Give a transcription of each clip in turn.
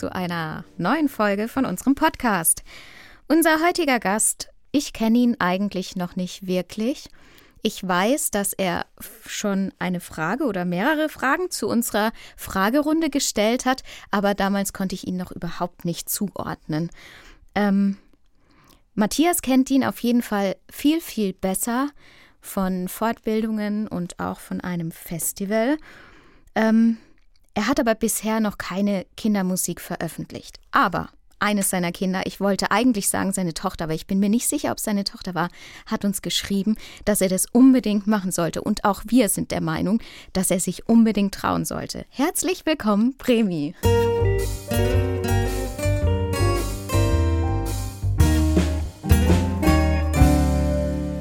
zu einer neuen Folge von unserem Podcast. Unser heutiger Gast, ich kenne ihn eigentlich noch nicht wirklich. Ich weiß, dass er schon eine Frage oder mehrere Fragen zu unserer Fragerunde gestellt hat, aber damals konnte ich ihn noch überhaupt nicht zuordnen. Ähm, Matthias kennt ihn auf jeden Fall viel, viel besser von Fortbildungen und auch von einem Festival. Ähm, er hat aber bisher noch keine Kindermusik veröffentlicht. Aber eines seiner Kinder, ich wollte eigentlich sagen seine Tochter, aber ich bin mir nicht sicher, ob es seine Tochter war, hat uns geschrieben, dass er das unbedingt machen sollte. Und auch wir sind der Meinung, dass er sich unbedingt trauen sollte. Herzlich willkommen, Premi.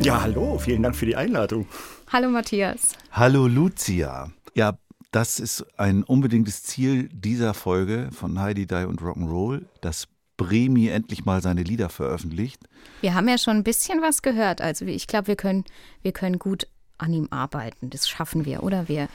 Ja, hallo, vielen Dank für die Einladung. Hallo Matthias. Hallo Lucia. Ja, das ist ein unbedingtes Ziel dieser Folge von Heidi Die und Rock'n'Roll, dass Bremi endlich mal seine Lieder veröffentlicht. Wir haben ja schon ein bisschen was gehört. Also ich glaube, wir können, wir können gut an ihm arbeiten. Das schaffen wir, oder wir?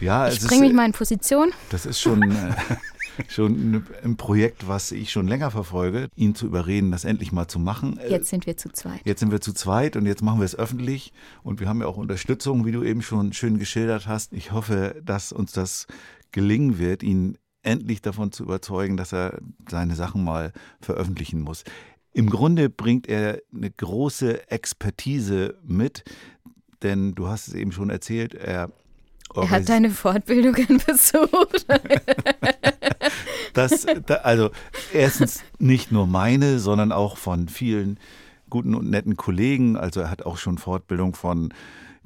Ja, ich bringe mich mal in Position. Das ist schon, äh, schon ein Projekt, was ich schon länger verfolge, ihn zu überreden, das endlich mal zu machen. Jetzt sind wir zu zweit. Jetzt sind wir zu zweit und jetzt machen wir es öffentlich. Und wir haben ja auch Unterstützung, wie du eben schon schön geschildert hast. Ich hoffe, dass uns das gelingen wird, ihn endlich davon zu überzeugen, dass er seine Sachen mal veröffentlichen muss. Im Grunde bringt er eine große Expertise mit, denn du hast es eben schon erzählt, er er hat deine Fortbildungen besucht. das, also erstens nicht nur meine, sondern auch von vielen guten und netten Kollegen. Also er hat auch schon Fortbildung von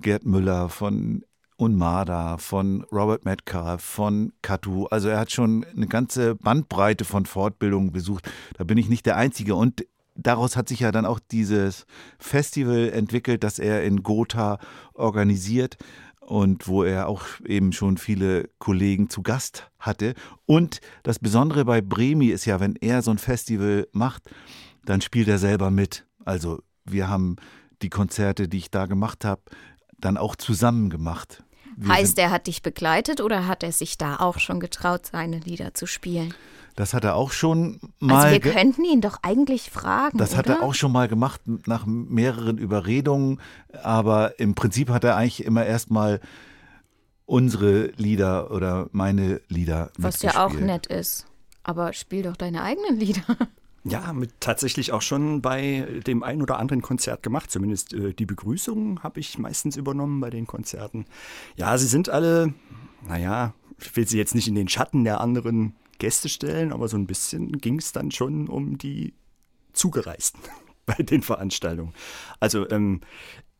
Gerd Müller, von Unmada, von Robert Metcalf, von Katu. Also er hat schon eine ganze Bandbreite von Fortbildungen besucht. Da bin ich nicht der Einzige. Und daraus hat sich ja dann auch dieses Festival entwickelt, das er in Gotha organisiert und wo er auch eben schon viele Kollegen zu Gast hatte. Und das Besondere bei Bremi ist ja, wenn er so ein Festival macht, dann spielt er selber mit. Also wir haben die Konzerte, die ich da gemacht habe, dann auch zusammen gemacht. Wir heißt, er hat dich begleitet oder hat er sich da auch schon getraut, seine Lieder zu spielen? Das hat er auch schon mal. Also wir könnten ihn doch eigentlich fragen. Das oder? hat er auch schon mal gemacht nach mehreren Überredungen, aber im Prinzip hat er eigentlich immer erstmal unsere Lieder oder meine Lieder Was ja auch nett ist. Aber spiel doch deine eigenen Lieder. Ja, mit tatsächlich auch schon bei dem ein oder anderen Konzert gemacht. Zumindest äh, die Begrüßung habe ich meistens übernommen bei den Konzerten. Ja, sie sind alle, naja, ich will sie jetzt nicht in den Schatten der anderen Gäste stellen, aber so ein bisschen ging es dann schon um die Zugereisten bei den Veranstaltungen. Also ähm,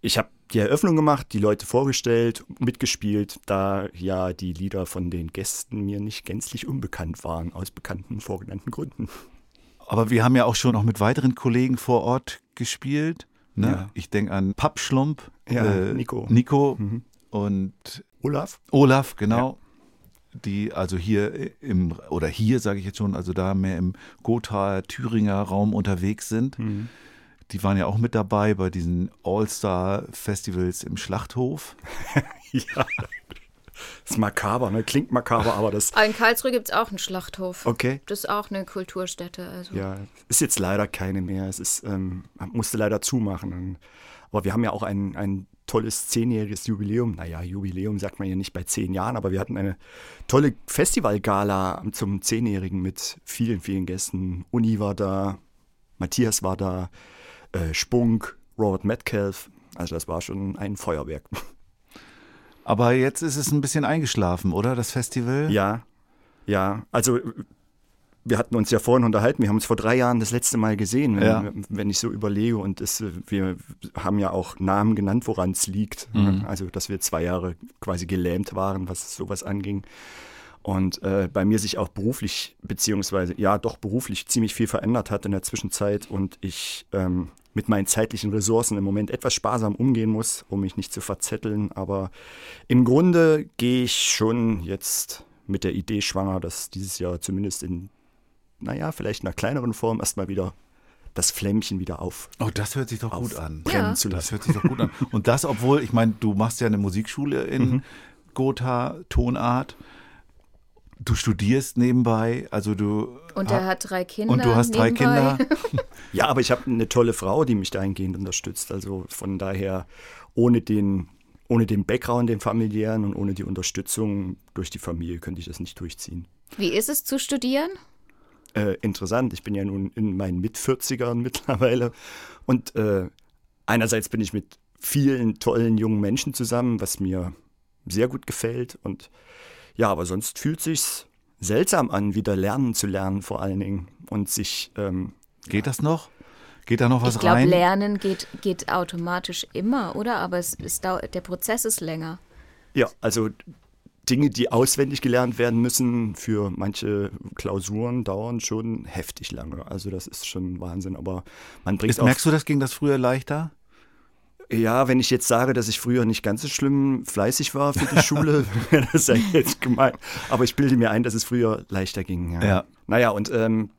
ich habe die Eröffnung gemacht, die Leute vorgestellt, mitgespielt, da ja die Lieder von den Gästen mir nicht gänzlich unbekannt waren, aus bekannten vorgenannten Gründen. Aber wir haben ja auch schon auch mit weiteren Kollegen vor Ort gespielt. Ne? Ja. Ich denke an Pappschlump, ja, äh, Nico, Nico mhm. und Olaf. Olaf, genau. Ja. Die also hier im, oder hier sage ich jetzt schon, also da mehr im Gothaer, Thüringer Raum unterwegs sind. Mhm. Die waren ja auch mit dabei bei diesen All-Star-Festivals im Schlachthof. ja. Das ist makaber, ne? Klingt makaber, aber das. In Karlsruhe gibt es auch einen Schlachthof. Okay. Das ist auch eine Kulturstätte. Also. Ja, ist jetzt leider keine mehr. Es ist, ähm, musste leider zumachen. Aber wir haben ja auch ein, ein tolles zehnjähriges Jubiläum. Naja, Jubiläum sagt man ja nicht bei zehn Jahren, aber wir hatten eine tolle Festivalgala zum Zehnjährigen mit vielen, vielen Gästen. Uni war da, Matthias war da, äh, Spunk, Robert Metcalf. Also das war schon ein Feuerwerk. Aber jetzt ist es ein bisschen eingeschlafen, oder, das Festival? Ja, ja. Also wir hatten uns ja vorhin unterhalten, wir haben uns vor drei Jahren das letzte Mal gesehen, wenn, Ja. wenn ich so überlege. Und es, wir haben ja auch Namen genannt, woran es liegt. Mhm. Also, dass wir zwei Jahre quasi gelähmt waren, was sowas anging. Und äh, bei mir sich auch beruflich, beziehungsweise ja doch beruflich ziemlich viel verändert hat in der Zwischenzeit und ich ähm, mit meinen zeitlichen Ressourcen im Moment etwas sparsam umgehen muss, um mich nicht zu verzetteln. Aber im Grunde gehe ich schon jetzt mit der Idee schwanger, dass dieses Jahr zumindest in, naja, vielleicht einer kleineren Form erstmal wieder das Flämmchen wieder auf, Oh, das hört sich doch gut an. brennen Ja. zu Das lassen. hört sich doch gut an. Und das, obwohl, ich meine, du machst ja eine Musikschule in Gotha, Tonart. Du studierst nebenbei, also du. Und er hat drei Kinder. Und du hast drei nebenbei. Kinder. Ja, aber ich habe eine tolle Frau, die mich dahingehend unterstützt. Also von daher, ohne den, ohne den Background, den familiären und ohne die Unterstützung durch die Familie könnte ich das nicht durchziehen. Wie ist es zu studieren? Äh, interessant, ich bin ja nun in meinen Mit-40ern mittlerweile. Und äh, einerseits bin ich mit vielen tollen jungen Menschen zusammen, was mir sehr gut gefällt. Und ja, aber sonst fühlt sich's seltsam an, wieder lernen zu lernen vor allen Dingen und sich ähm, Geht das noch? Geht da noch was ich glaube, rein? Lernen geht, geht automatisch immer, oder? Aber es, es dauert, der Prozess ist länger. Ja, also Dinge, die auswendig gelernt werden müssen für manche Klausuren, dauern schon heftig lange. Also das ist schon Wahnsinn. Aber man bringt Ist, auch. merkst du das, ging das früher leichter? Ja, wenn ich jetzt sage, dass ich früher nicht ganz so schlimm fleißig war für die Schule, wäre das ja jetzt gemein. Aber ich bilde mir ein, dass es früher leichter ging. Ja. Ja. Naja, und ähm,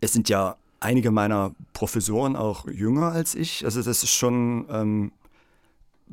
es sind ja einige meiner Professoren auch jünger als ich. Also das ist schon ähm,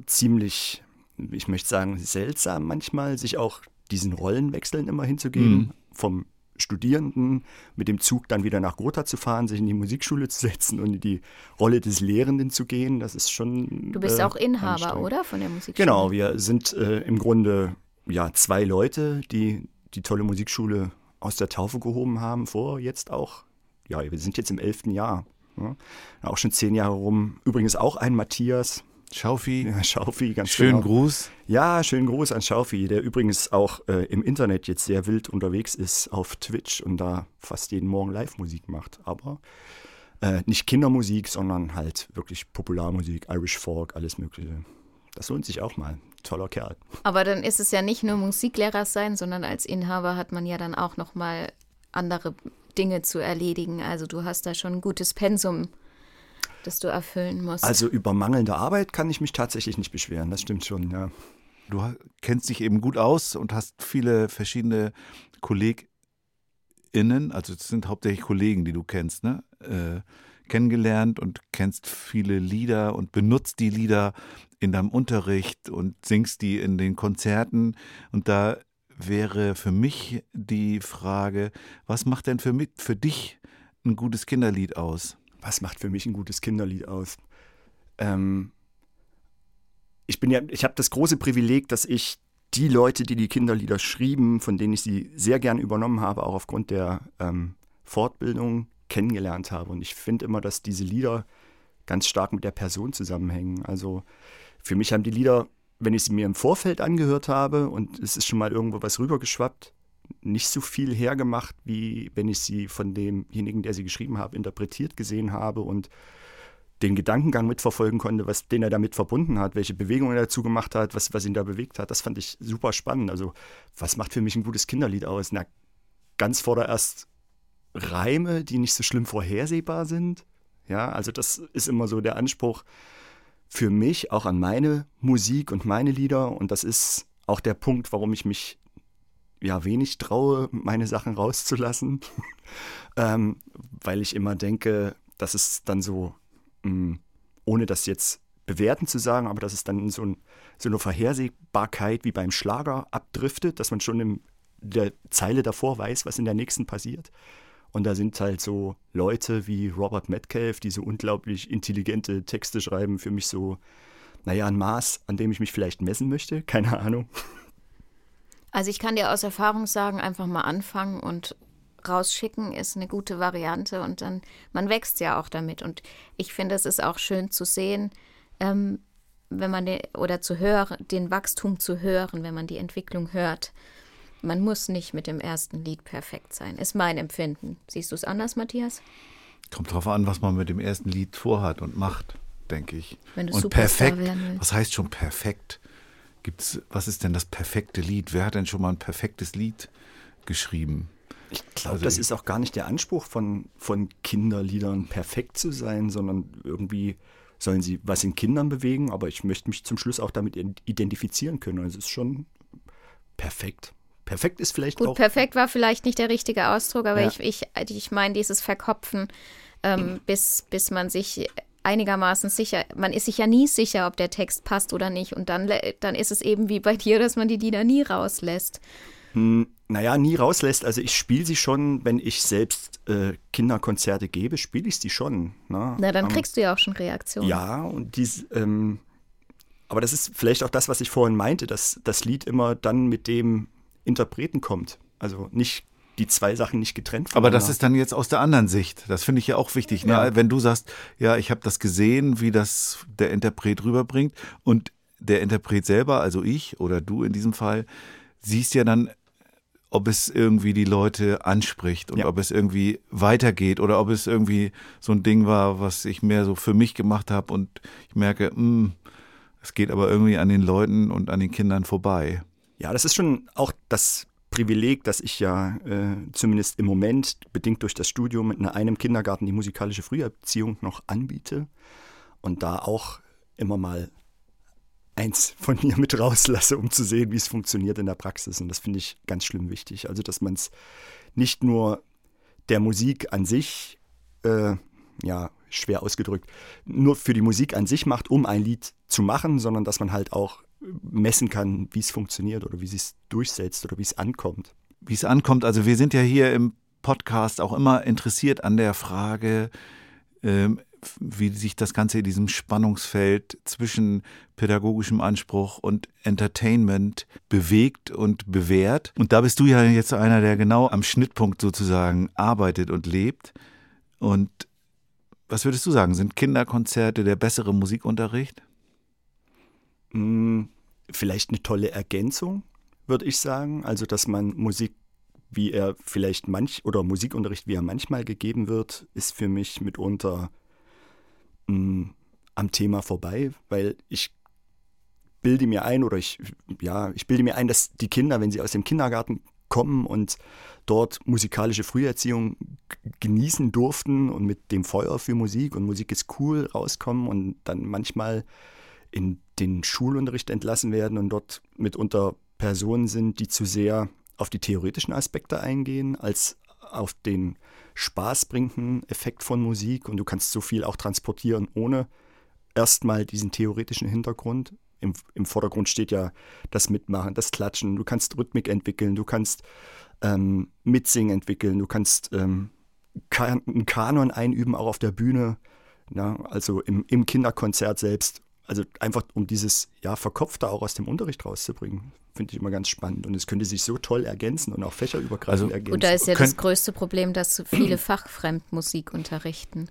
ziemlich, ich möchte sagen, seltsam manchmal, sich auch diesen Rollenwechseln immer hinzugeben. Mhm. Vom Studierenden mit dem Zug dann wieder nach Gotha zu fahren, sich in die Musikschule zu setzen und in die Rolle des Lehrenden zu gehen. Das ist schon. Du bist äh, auch Inhaber, oder? Von der Musikschule. Genau, wir sind äh, im Grunde ja zwei Leute, die die tolle Musikschule aus der Taufe gehoben haben, vor jetzt auch, ja, wir sind jetzt im elften Jahr. Ja, auch schon zehn Jahre rum. Übrigens auch ein Matthias Schaufi, ja, Schaufi, ganz schönen genau. Gruß. Ja, schönen Gruß an Schaufi, der übrigens auch äh, im Internet jetzt sehr wild unterwegs ist auf Twitch und da fast jeden Morgen Live-Musik macht. Aber äh, nicht Kindermusik, sondern halt wirklich Popularmusik, Irish Folk, alles Mögliche. Das lohnt sich auch mal. Toller Kerl. Aber dann ist es ja nicht nur Musiklehrer sein, sondern als Inhaber hat man ja dann auch noch mal andere Dinge zu erledigen. Also du hast da schon ein gutes Pensum, das du erfüllen musst. Also über mangelnde Arbeit kann ich mich tatsächlich nicht beschweren, das stimmt schon, ja. Du kennst dich eben gut aus und hast viele verschiedene KollegInnen, also es sind hauptsächlich Kollegen, die du kennst, ne? Äh, kennengelernt und kennst viele Lieder und benutzt die Lieder in deinem Unterricht und singst die in den Konzerten. Und da wäre für mich die Frage, was macht denn für, mit, für dich ein gutes Kinderlied aus? Was macht für mich ein gutes Kinderlied aus? Ähm, ich bin ja, ich habe das große Privileg, dass ich die Leute, die die Kinderlieder schrieben, von denen ich sie sehr gern übernommen habe, auch aufgrund der ähm, Fortbildung kennengelernt habe. Und ich finde immer, dass diese Lieder ganz stark mit der Person zusammenhängen. Also für mich haben die Lieder, wenn ich sie mir im Vorfeld angehört habe und es ist schon mal irgendwo was rübergeschwappt, nicht so viel hergemacht, wie wenn ich sie von demjenigen, der sie geschrieben hat, interpretiert gesehen habe und den Gedankengang mitverfolgen konnte, was den er damit verbunden hat, welche Bewegungen er dazu gemacht hat, was, was ihn da bewegt hat. Das fand ich super spannend. Also, was macht für mich ein gutes Kinderlied aus? Na, ganz vordererst Reime, die nicht so schlimm vorhersehbar sind. Ja, also das ist immer so der Anspruch für mich, auch an meine Musik und meine Lieder. Und das ist auch der Punkt, warum ich mich ja wenig traue, meine Sachen rauszulassen. ähm, weil ich immer denke, dass es dann so, mh, ohne das jetzt bewerten zu sagen, aber dass es dann so, ein, so eine Vorhersehbarkeit wie beim Schlager abdriftet, dass man schon in der Zeile davor weiß, was in der nächsten passiert. Und da sind halt so Leute wie Robert Metcalf, die so unglaublich intelligente Texte schreiben, für mich so, naja, ein Maß, an dem ich mich vielleicht messen möchte. Keine Ahnung. Also ich kann dir aus Erfahrung sagen, einfach mal anfangen und rausschicken ist eine gute Variante und dann, man wächst ja auch damit. Und ich finde, es ist auch schön zu sehen, ähm, wenn man den, oder zu hören, den Wachstum zu hören, wenn man die Entwicklung hört. Man muss nicht mit dem ersten Lied perfekt sein, ist mein Empfinden. Siehst du es anders, Matthias? Kommt drauf an, was man mit dem ersten Lied vorhat und macht, denke ich. Wenn du und Superstar perfekt, werden willst. was heißt schon perfekt? Gibt's, was ist denn das perfekte Lied? Wer hat denn schon mal ein perfektes Lied geschrieben? Ich glaube, Also das ist auch gar nicht der Anspruch von, von Kinderliedern, perfekt zu sein, sondern irgendwie sollen sie was in Kindern bewegen, aber ich möchte mich zum Schluss auch damit identifizieren können. Also es ist schon perfekt. Perfekt ist vielleicht Gut, auch. perfekt war vielleicht nicht der richtige Ausdruck, aber Ja. ich, ich, ich meine dieses Verkopfen, ähm, bis, bis man sich einigermaßen sicher, man ist sich ja nie sicher, ob der Text passt oder nicht. Und dann, dann ist es eben wie bei dir, dass man die Lieder nie rauslässt. Hm, naja, nie rauslässt. Also ich spiele sie schon, wenn ich selbst äh, Kinderkonzerte gebe, spiele ich sie schon. Ne? Na, dann Ähm, kriegst du ja auch schon Reaktionen. Ja, und dies, ähm, aber das ist vielleicht auch das, was ich vorhin meinte, dass das Lied immer dann mit dem Interpreten kommt. Also nicht die zwei Sachen nicht getrennt Aber das ist dann jetzt aus der anderen Sicht. Das finde ich ja auch wichtig. Ne? Ja. Wenn du sagst, ja, ich habe das gesehen, wie das der Interpret rüberbringt und der Interpret selber, also ich oder du in diesem Fall, siehst ja dann, ob es irgendwie die Leute anspricht und Ja. ob es irgendwie weitergeht oder ob es irgendwie so ein Ding war, was ich mehr so für mich gemacht habe und ich merke, mh, es geht aber irgendwie an den Leuten und an den Kindern vorbei. Ja, das ist schon auch das Privileg, dass ich ja äh, zumindest im Moment, bedingt durch das Studium, in einem Kindergarten die musikalische Früherziehung noch anbiete und da auch immer mal eins von mir mit rauslasse, um zu sehen, wie es funktioniert in der Praxis. Und das finde ich ganz schlimm wichtig. Also, dass man es nicht nur der Musik an sich, äh, ja, schwer ausgedrückt, nur für die Musik an sich macht, um ein Lied zu machen, sondern dass man halt auch messen kann, wie es funktioniert oder wie es sich durchsetzt oder wie es ankommt. wie es ankommt. Also wir sind ja hier im Podcast auch immer interessiert an der Frage, ähm, wie sich das Ganze in diesem Spannungsfeld zwischen pädagogischem Anspruch und Entertainment bewegt und bewährt. Und da bist du ja jetzt einer, der genau am Schnittpunkt sozusagen arbeitet und lebt. Und was würdest du sagen, sind Kinderkonzerte der bessere Musikunterricht? Mm, Vielleicht eine tolle Ergänzung, würde ich sagen. Also, dass man Musik, wie er vielleicht manch, oder Musikunterricht, wie er manchmal gegeben wird, ist für mich mitunter mm, am Thema vorbei, weil ich bilde mir ein oder ich, ja, ich bilde mir ein, dass die Kinder, wenn sie aus dem Kindergarten kommen und dort musikalische Früherziehung genießen durften und mit dem Feuer für Musik und Musik ist cool rauskommen und dann manchmal in den Schulunterricht entlassen werden und dort mitunter Personen sind, die zu sehr auf die theoretischen Aspekte eingehen, als auf den spaßbringenden Effekt von Musik. Und du kannst so viel auch transportieren, ohne erstmal diesen theoretischen Hintergrund. Im, Im Vordergrund steht ja das Mitmachen, das Klatschen. Du kannst Rhythmik entwickeln, du kannst ähm, Mitsingen entwickeln, du kannst ähm, kan einen Kanon einüben, auch auf der Bühne, na, also im, im Kinderkonzert selbst. Also einfach um dieses ja, Verkopfte auch aus dem Unterricht rauszubringen, finde ich immer ganz spannend. Und es könnte sich so toll ergänzen und auch fächerübergreifend Also- ergänzen. Und da ist ja das größte Problem, dass viele fachfremd Musik unterrichten.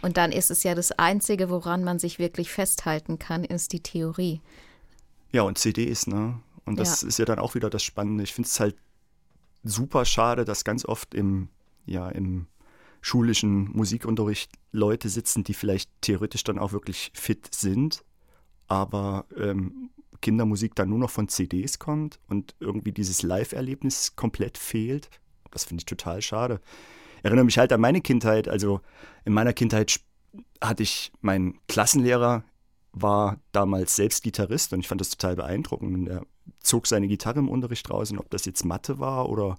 Und dann ist es ja das Einzige, woran man sich wirklich festhalten kann, ist die Theorie. Ja, und CDs, ne? Und das Ja. ist ja dann auch wieder das Spannende. Ich finde es halt super schade, dass ganz oft im, ja, im schulischen Musikunterricht Leute sitzen, die vielleicht theoretisch dann auch wirklich fit sind, aber ähm, Kindermusik dann nur noch von CDs kommt und irgendwie dieses Live-Erlebnis komplett fehlt. Das finde ich total schade. Erinnere mich halt an meine Kindheit. Also in meiner Kindheit hatte ich meinen Klassenlehrer, war damals selbst Gitarrist und ich fand das total beeindruckend. Er zog seine Gitarre im Unterricht raus und ob das jetzt Mathe war oder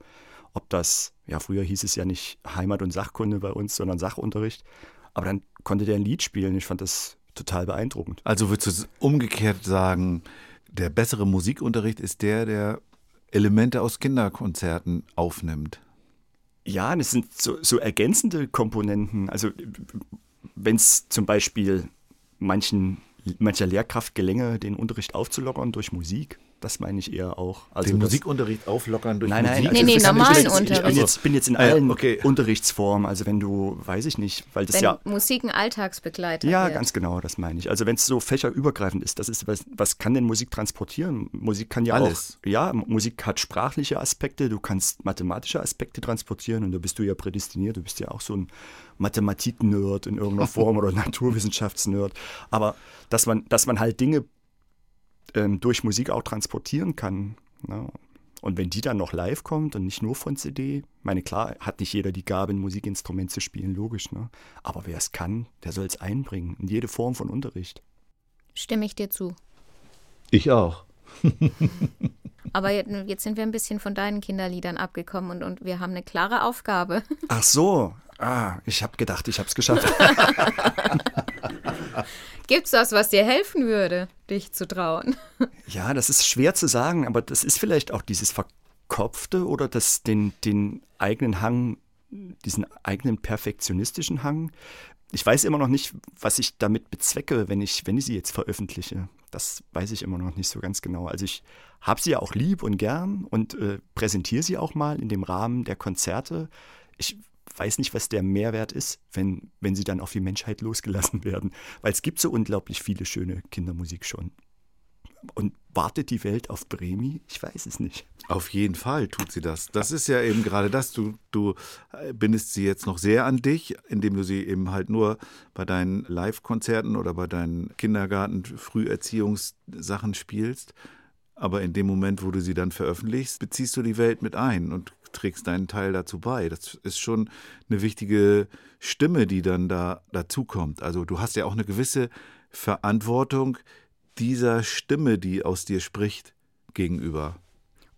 ob das, ja, früher hieß es ja nicht Heimat- und Sachkunde bei uns, sondern Sachunterricht. Aber dann konnte der ein Lied spielen. Ich fand das total beeindruckend. Also würdest du umgekehrt sagen, der bessere Musikunterricht ist der, der Elemente aus Kinderkonzerten aufnimmt. Ja, das sind so, so ergänzende Komponenten. Also wenn es zum Beispiel manchen, mancher Lehrkraft gelänge, den Unterricht aufzulockern durch Musik, das meine ich eher auch. Also Den das- Musikunterricht auflockern durch Nein, nein, Musik. Nee, also nee, kann ich- normalen ich, ich, bin Unterricht. jetzt, bin jetzt in Ah ja, allen okay. Unterrichtsformen, also wenn du, weiß ich nicht, weil das Wenn ja Musik ein Alltagsbegleiter Ja, wird. ganz genau, das meine ich. Also wenn es so fächerübergreifend ist, das ist was, was kann denn Musik transportieren? Musik kann ja Alles. auch, ja, Musik hat sprachliche Aspekte, du kannst mathematische Aspekte transportieren und da bist du ja prädestiniert, du bist ja auch so ein Mathematik-Nerd in irgendeiner Form oder Naturwissenschafts-Nerd. Aber dass man, dass man halt Dinge ähm, durch Musik auch transportieren kann. Ne? Und wenn die dann noch live kommt und nicht nur von CD, meine klar, hat nicht jeder die Gabe, ein Musikinstrument zu spielen, logisch, ne? Aber wer es kann, der soll es einbringen, in jede Form von Unterricht. Stimme ich dir zu. Ich auch. Aber jetzt, jetzt sind wir ein bisschen von deinen Kinderliedern abgekommen und, und wir haben eine klare Aufgabe. Ach so, ah, ich habe gedacht, ich habe es geschafft. Gibt's was, was dir helfen würde, dich zu trauen? ja, das ist schwer zu sagen, aber das ist vielleicht auch dieses Verkopfte oder das, den, den eigenen Hang, diesen eigenen perfektionistischen Hang. Ich weiß immer noch nicht, was ich damit bezwecke, wenn ich, wenn ich sie jetzt veröffentliche. Das weiß ich immer noch nicht so ganz genau. Also ich habe sie ja auch lieb und gern und äh, präsentiere sie auch mal in dem Rahmen der Konzerte. Ich weiß nicht, was der Mehrwert ist, wenn, wenn sie dann auf die Menschheit losgelassen werden. Weil es gibt so unglaublich viele schöne Kindermusik schon. Und wartet die Welt auf Bremi? Ich weiß es nicht. Auf jeden Fall tut sie das. Das ist ja eben gerade das. Du, du bindest sie jetzt noch sehr an dich, indem du sie eben halt nur bei deinen Live-Konzerten oder bei deinen Kindergarten-Früherziehungssachen spielst. Aber in dem Moment, wo du sie dann veröffentlichst, beziehst du die Welt mit ein und trägst deinen Teil dazu bei. Das ist schon eine wichtige Stimme, die dann da dazukommt. Also du hast ja auch eine gewisse Verantwortung dieser Stimme, die aus dir spricht, gegenüber.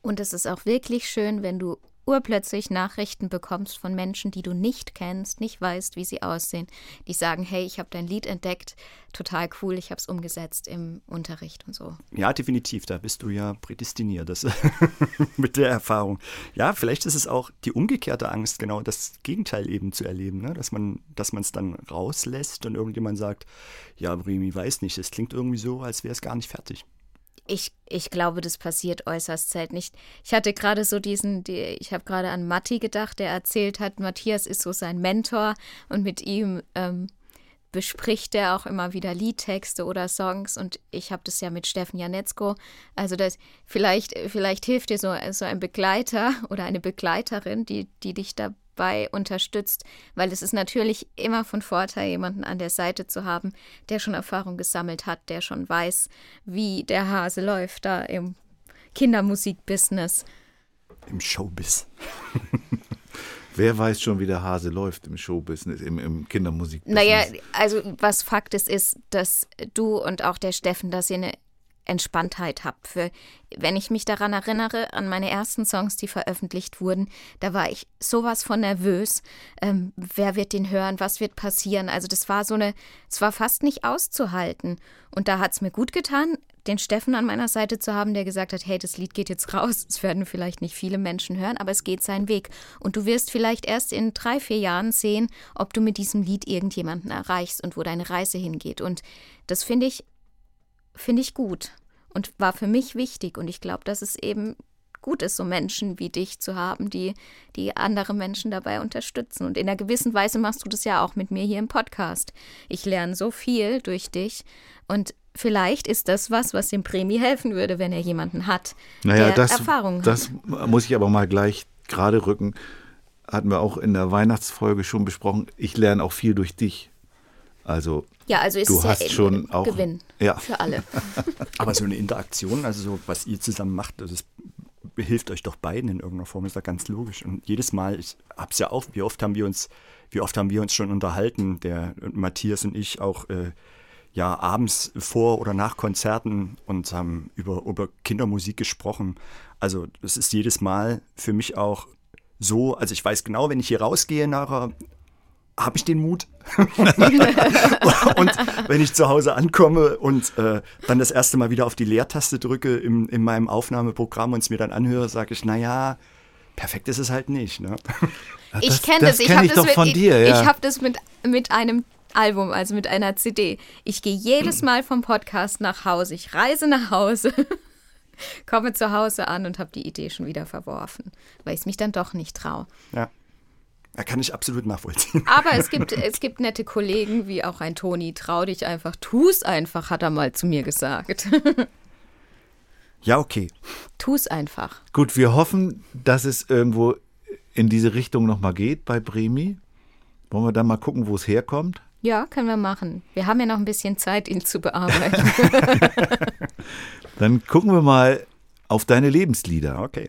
Und es ist auch wirklich schön, wenn du urplötzlich Nachrichten bekommst von Menschen, die du nicht kennst, nicht weißt, wie sie aussehen, die sagen, hey, ich habe dein Lied entdeckt, total cool, ich habe es umgesetzt im Unterricht und so. Ja, definitiv, da bist du ja prädestiniert das, mit der Erfahrung. Ja, vielleicht ist es auch die umgekehrte Angst, genau das Gegenteil eben zu erleben, ne? dass man es dann rauslässt und irgendjemand sagt, ja, Bremi, weiß nicht, es klingt irgendwie so, als wäre es gar nicht fertig. Ich, ich glaube, das passiert äußerst selten. Ich, ich hatte gerade so diesen, die, ich habe gerade an Matti gedacht, der erzählt hat, Matthias ist so sein Mentor und mit ihm ähm, bespricht er auch immer wieder Liedtexte oder Songs und ich habe das ja mit Steffen Janetzko. Also das, vielleicht, vielleicht hilft dir so, so ein Begleiter oder eine Begleiterin, die, die dich dabei unterstützt, weil es ist natürlich immer von Vorteil, jemanden an der Seite zu haben, der schon Erfahrung gesammelt hat, der schon weiß, wie der Hase läuft da im Kindermusikbusiness. Im Showbiz. Wer weiß schon, wie der Hase läuft im Showbusiness, im, im Kindermusikbusiness? Naja, also was Fakt ist, ist, dass du und auch der Steffen, dass ihr eine Entspanntheit habt. Für, wenn ich mich daran erinnere, an meine ersten Songs, die veröffentlicht wurden, da war ich sowas von nervös. Ähm, wer wird den hören? Was wird passieren? Also das war so eine, es war fast nicht auszuhalten. Und da hat es mir gut getan, den Steffen an meiner Seite zu haben, der gesagt hat, hey, das Lied geht jetzt raus. Es werden vielleicht nicht viele Menschen hören, aber es geht seinen Weg. Und du wirst vielleicht erst in drei, vier Jahren sehen, ob du mit diesem Lied irgendjemanden erreichst und wo deine Reise hingeht. Und das finde ich finde ich gut und war für mich wichtig. Und ich glaube, dass es eben gut ist, so Menschen wie dich zu haben, die, die andere Menschen dabei unterstützen. Und in einer gewissen Weise machst du das ja auch mit mir hier im Podcast. Ich lerne so viel durch dich und vielleicht ist das was, was dem Prämie helfen würde, wenn er jemanden hat, Naja, der das, Erfahrung hat. das muss ich aber mal gleich gerade rücken. Hatten wir auch in der Weihnachtsfolge schon besprochen. Ich lerne auch viel durch dich. Also Ja, also ist du es ja hast eben schon auch Gewinn Ja. für alle. Aber so eine Interaktion, also so, was ihr zusammen macht, das hilft euch doch beiden in irgendeiner Form, ist ja ganz logisch. Und jedes Mal, ich hab's ja auch, wie oft haben wir uns, wie oft haben wir uns schon unterhalten, der Matthias und ich auch äh, ja abends vor oder nach Konzerten und haben über, über Kindermusik gesprochen. Also das ist jedes Mal für mich auch so, also ich weiß genau, wenn ich hier rausgehe nachher, habe ich den Mut. und wenn ich zu Hause ankomme und äh, dann das erste Mal wieder auf die Leertaste drücke im, in meinem Aufnahmeprogramm und es mir dann anhöre, sage ich, naja, perfekt ist es halt nicht. Ne? Ich das- kenne das das. Ich kenn habe ich das, mit, von ich, dir, ja. ich habe das mit, mit einem Album, also mit einer CD. Ich gehe jedes Mal vom Podcast nach Hause. Ich reise nach Hause. komme zu Hause an und habe die Idee schon wieder verworfen, weil ich es mich dann doch nicht traue. Ja. Da kann ich absolut nachvollziehen. Aber es gibt, es gibt nette Kollegen, wie auch ein Toni. Trau dich einfach, tu's einfach, hat er mal zu mir gesagt. Ja, okay. tu's einfach. Gut, wir hoffen, dass es irgendwo in diese Richtung nochmal geht bei Bremi. Wollen wir dann mal gucken, wo es herkommt? Ja, können wir machen. Wir haben ja noch ein bisschen Zeit, ihn zu bearbeiten. Dann gucken wir mal auf deine Lebenslieder. Okay.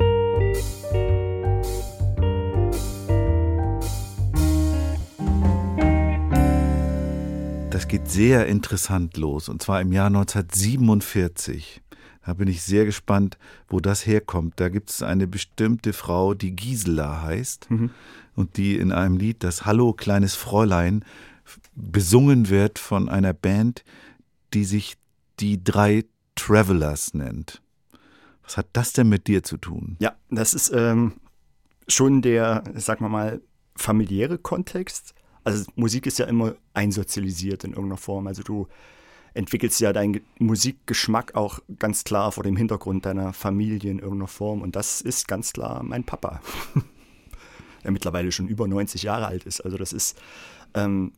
Das geht sehr interessant los und zwar im Jahr 1947. Da bin ich sehr gespannt, wo das herkommt. Da gibt es eine bestimmte Frau, die Gisela heißt und die in einem Lied, das Hallo kleines Fräulein, besungen wird von einer Band, die sich die drei Travelers nennt. Was hat das denn mit dir zu tun? Ja, das ist ähm, schon der, sagen wir mal, familiäre Kontext. Also Musik ist ja immer einsozialisiert in irgendeiner Form. Also du entwickelst ja deinen Ge- Musikgeschmack auch ganz klar vor dem Hintergrund deiner Familie in irgendeiner Form. Und das ist ganz klar mein Papa, der mittlerweile schon über 90 Jahre alt ist. Also das ist ähm,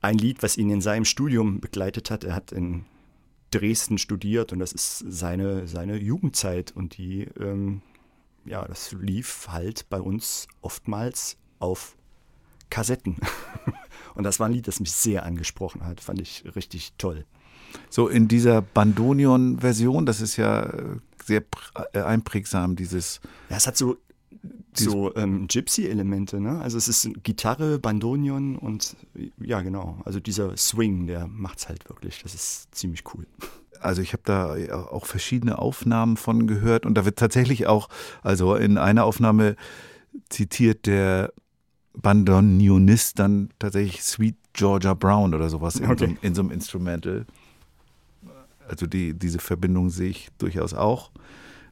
ein Lied, was ihn in seinem Studium begleitet hat. Er hat in Dresden studiert und das ist seine, seine Jugendzeit. Und die, ähm, ja, das lief halt bei uns oftmals auf Kassetten. Und das war ein Lied, das mich sehr angesprochen hat. Fand ich richtig toll. So in dieser Bandonion-Version, das ist ja äh, sehr äh, einprägsam, dieses Ja, es hat so, so ähm, Gypsy-Elemente, ne? Also es ist Gitarre, Bandonion und ja, genau. Also dieser Swing, der macht's halt wirklich. Das ist ziemlich cool. also ich habe da auch verschiedene Aufnahmen von gehört und da wird tatsächlich auch, also in einer Aufnahme zitiert der Bandonionist dann tatsächlich Sweet Georgia Brown oder sowas in, so, Okay. einem- in so einem Instrumental. Also die, diese Verbindung sehe ich durchaus auch.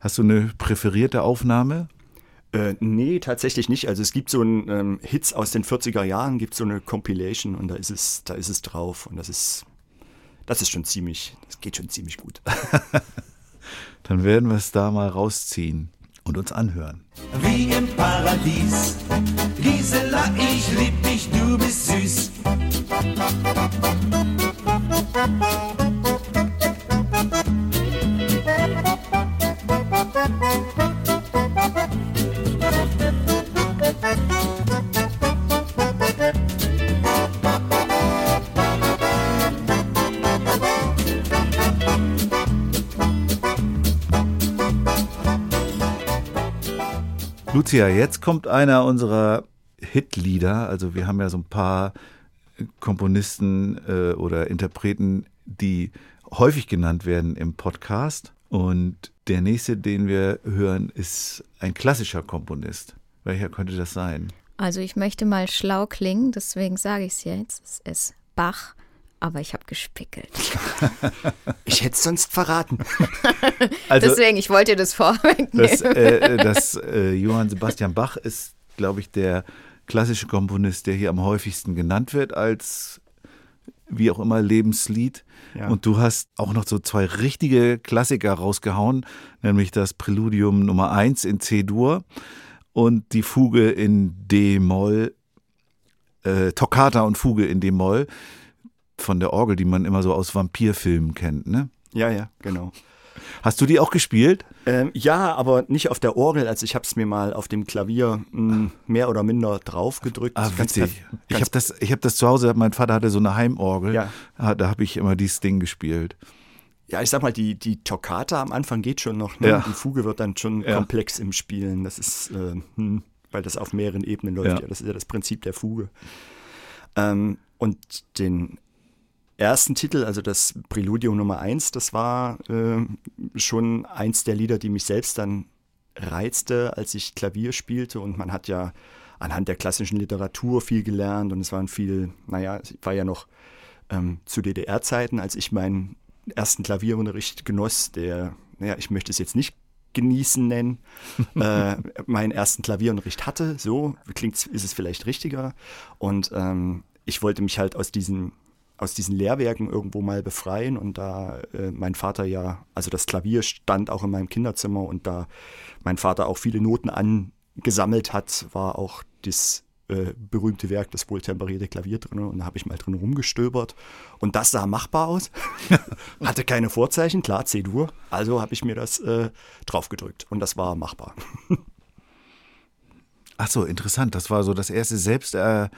Hast du eine präferierte Aufnahme? Äh, nee, tatsächlich nicht. Also es gibt so ein ähm, Hits aus den 40er Jahren, gibt so eine Compilation und da ist es, da ist es drauf und das ist, das ist schon ziemlich, das geht schon ziemlich gut. Dann werden wir es da mal rausziehen und uns anhören. wie im Paradies. Gisela, ich lieb dich, du bist süß. Lucia, jetzt kommt einer unserer Hitlieder. Also wir haben ja so ein paar Komponisten äh, oder Interpreten, die häufig genannt werden im Podcast. Und der nächste, den wir hören, ist ein klassischer Komponist. Welcher könnte das sein? Also ich möchte mal schlau klingen, deswegen sage ich es jetzt. Es ist Bach, aber ich habe gespickelt. Ich hätte es sonst verraten. Also deswegen, ich wollte dir das vorwegnehmen. das, äh, das äh, Johann Sebastian Bach ist, glaube ich, der klassische Komponist, der hier am häufigsten genannt wird als wie auch immer Lebenslied. Ja. Und du hast auch noch so zwei richtige Klassiker rausgehauen, nämlich das Präludium Nummer 1 in C-Dur und die Fuge in D-Moll, äh, Toccata und Fuge in D-Moll von der Orgel, die man immer so aus Vampirfilmen kennt. Ne? Ja, ja, genau. Hast du die auch gespielt? Ähm, ja, aber nicht auf der Orgel. Also ich habe es mir mal auf dem Klavier mh, mehr oder minder draufgedrückt. Ah, Ganz witzig. Ich habe das, ich hab das zu Hause, mein Vater hatte so eine Heimorgel. Ja. Ah, Da habe ich immer dieses Ding gespielt. Ja, ich sag mal, die, die Toccata am Anfang geht schon noch. Ne? Ja. Die Fuge wird dann schon Ja. komplex im Spielen. Das ist, äh, hm, weil das auf mehreren Ebenen läuft. Ja. Ja. Das ist ja das Prinzip der Fuge. Ähm, und den ersten Titel, also das Präludium Nummer 1, das war äh, schon eins der Lieder, die mich selbst dann reizte, als ich Klavier spielte. Und man hat ja anhand der klassischen Literatur viel gelernt und es waren viel, naja, es war ja noch ähm, zu DDR-Zeiten, als ich meinen ersten Klavierunterricht genoss, der, naja, ich möchte es jetzt nicht genießen nennen, äh, meinen ersten Klavierunterricht hatte, so klingt ist es vielleicht richtiger und ähm, ich wollte mich halt aus diesem aus diesen Lehrwerken irgendwo mal befreien. Und da äh, mein Vater ja, also das Klavier stand auch in meinem Kinderzimmer und da mein Vater auch viele Noten angesammelt hat, war auch das äh, berühmte Werk, das wohltemperierte Klavier drin. Und da habe ich mal drin rumgestöbert. Und das sah machbar aus. Hatte keine Vorzeichen, klar, C-Dur. Also habe ich mir das äh, draufgedrückt. Und das war machbar. Ach so, interessant. Das war so das erste selbst äh,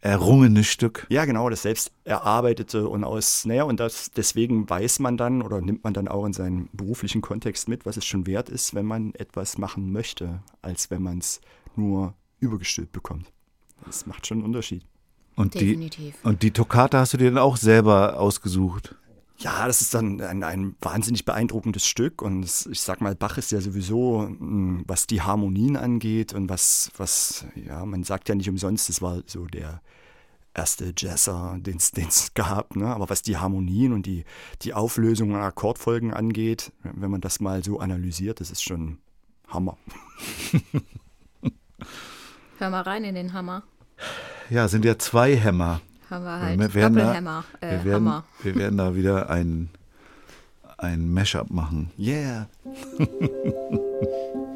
errungene Stück. Ja, genau, das selbst erarbeitete und aus, naja, und das, deswegen weiß man dann oder nimmt man dann auch in seinen beruflichen Kontext mit, was es schon wert ist, wenn man etwas machen möchte, als wenn man es nur übergestülpt bekommt. Das macht schon einen Unterschied. Und die, Definitiv. und die Toccata hast du dir dann auch selber ausgesucht. Ja, das ist dann ein, ein wahnsinnig beeindruckendes Stück und es, ich sag mal, Bach ist ja sowieso, mh, was die Harmonien angeht und was, was, ja, man sagt ja nicht umsonst, es war so der erste Jazzer, den es gab, ne? aber was die Harmonien und die, die Auflösung und Akkordfolgen angeht, wenn man das mal so analysiert, das ist schon Hammer. Hör mal rein in den Hammer. Ja, sind ja zwei Hämmer. Haben wir halt. wir werden, da, Doppelhammer. Äh, wir, werden, wir werden da wieder ein, ein Mashup machen. Yeah.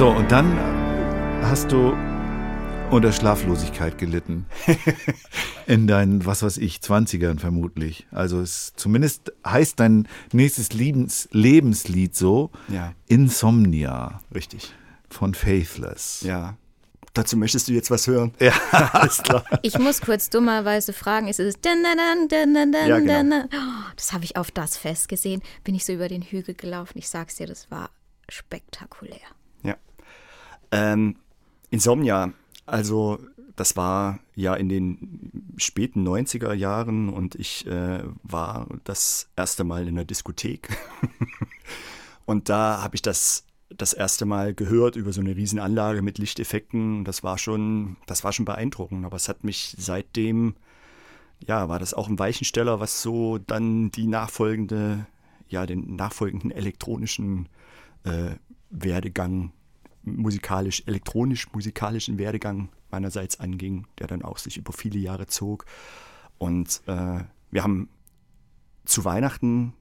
So, und dann hast du unter Schlaflosigkeit gelitten. In deinen, was weiß ich, 20ern vermutlich. Also es zumindest heißt dein nächstes Lebens, Lebenslied so Ja. Insomnia Richtig. von Faithless. Ja. Dazu möchtest du jetzt was hören? Ja. Alles klar. Ich muss kurz dummerweise fragen, ist es dun, dun, dun, Ja, genau. Oh, Das habe ich auf das Fest gesehen. Bin ich so über den Hügel gelaufen. Ich sag's dir, das war spektakulär. Ja. Ähm, Insomnia, also das war ja in den späten 90er Jahren und ich äh, war das erste Mal in der Diskothek. und da habe ich das das erste Mal gehört über so eine Riesenanlage mit Lichteffekten. Das war schon, das war schon beeindruckend. Aber es hat mich seitdem, ja, war das auch ein Weichensteller, was so dann die nachfolgende, ja, den nachfolgenden elektronischen äh, Werdegang musikalisch, elektronisch-musikalischen Werdegang meinerseits anging, der dann auch sich über viele Jahre zog. Und äh, wir haben zu Weihnachten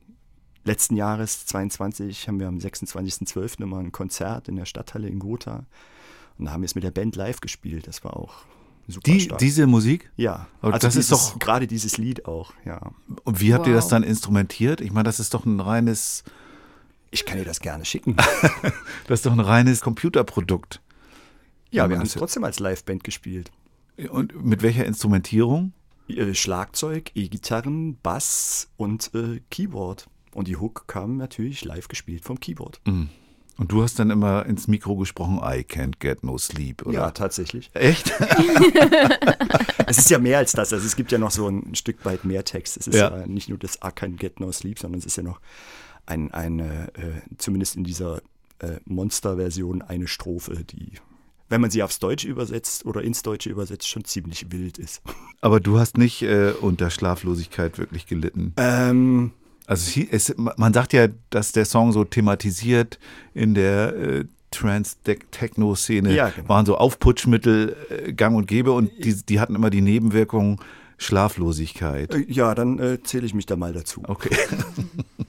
letzten Jahres, 22, haben wir am 26.12. immer ein Konzert in der Stadthalle in Gotha. Und da haben wir es mit der Band live gespielt. Das war auch super Die, stark. diese Musik? ja, Aber also das ist dieses, doch- gerade dieses Lied auch, ja. Und wie habt ihr das Wow. dann instrumentiert? Ich meine, das ist doch ein reines, Ich kann dir das gerne schicken. das ist doch ein reines Computerprodukt. ja, wir haben es trotzdem als Liveband gespielt. Und mit welcher Instrumentierung? äh, Schlagzeug, E-Gitarren, Bass und äh, Keyboard. Und die Hook kam natürlich live gespielt vom Keyboard. Und du hast dann immer ins Mikro gesprochen, I can't get no sleep, oder? Ja, tatsächlich. Echt? Es ist ja mehr als das. Also es gibt ja noch so ein Stück weit mehr Text. Es ist Ja. ja, nicht nur das I can't get no sleep, sondern es ist ja noch ein, eine, äh, zumindest in dieser äh, Monster-Version, eine Strophe, die, wenn man sie aufs Deutsche übersetzt oder ins Deutsche übersetzt, schon ziemlich wild ist. Aber du hast nicht äh, unter Schlaflosigkeit wirklich gelitten. Ähm, Also es, es, man sagt ja, dass der Song so thematisiert in der äh, Trans-Techno-Szene Ja, genau. waren so Aufputschmittel äh, gang und gäbe und die, die hatten immer die Nebenwirkung Schlaflosigkeit. äh, ja, dann äh, zähle ich mich da mal dazu. Okay.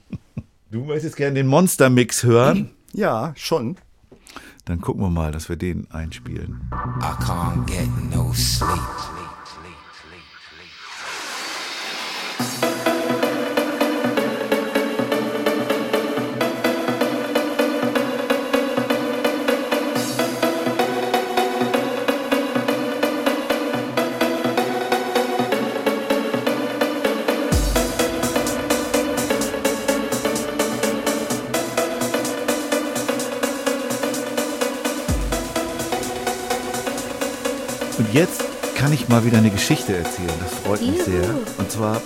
Du möchtest gerne den Monster-Mix hören. Ja, schon. dann gucken wir mal, dass wir den einspielen. I can't get no sleep. Jetzt kann ich mal wieder eine Geschichte erzählen. Das freut mich Juhu. sehr. Und zwar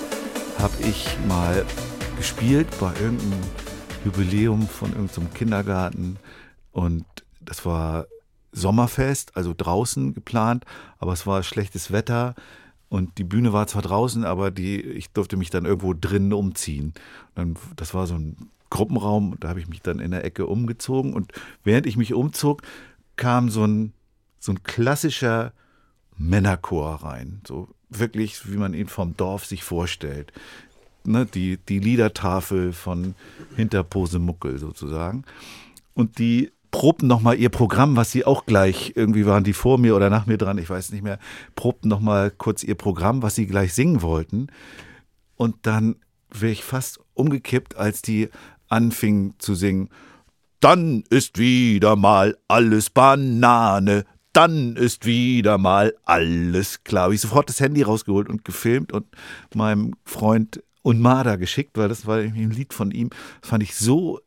habe ich mal gespielt bei irgendeinem Jubiläum von irgendeinem Kindergarten. Und das war Sommerfest, also draußen geplant, aber es war schlechtes Wetter. Und die Bühne war zwar draußen, aber die, ich durfte mich dann irgendwo drinnen umziehen. Dann, das war so ein Gruppenraum und da habe ich mich dann in der Ecke umgezogen. Und während ich mich umzog, kam so ein, so ein klassischer Männerchor rein. So wirklich, wie man ihn vom Dorf sich vorstellt. Ne, die, die Liedertafel von Hinterposemuckel sozusagen. Und die probten nochmal ihr Programm, was sie auch gleich, irgendwie waren die vor mir oder nach mir dran, ich weiß nicht mehr, probten nochmal kurz ihr Programm, was sie gleich singen wollten. Und dann wäre ich fast umgekippt, als die anfingen zu singen. Dann ist wieder mal alles Banane. Dann ist wieder mal alles klar. Habe ich sofort das Handy rausgeholt und gefilmt und meinem Freund Unmada geschickt, weil das war ein Lied von ihm. Das fand ich so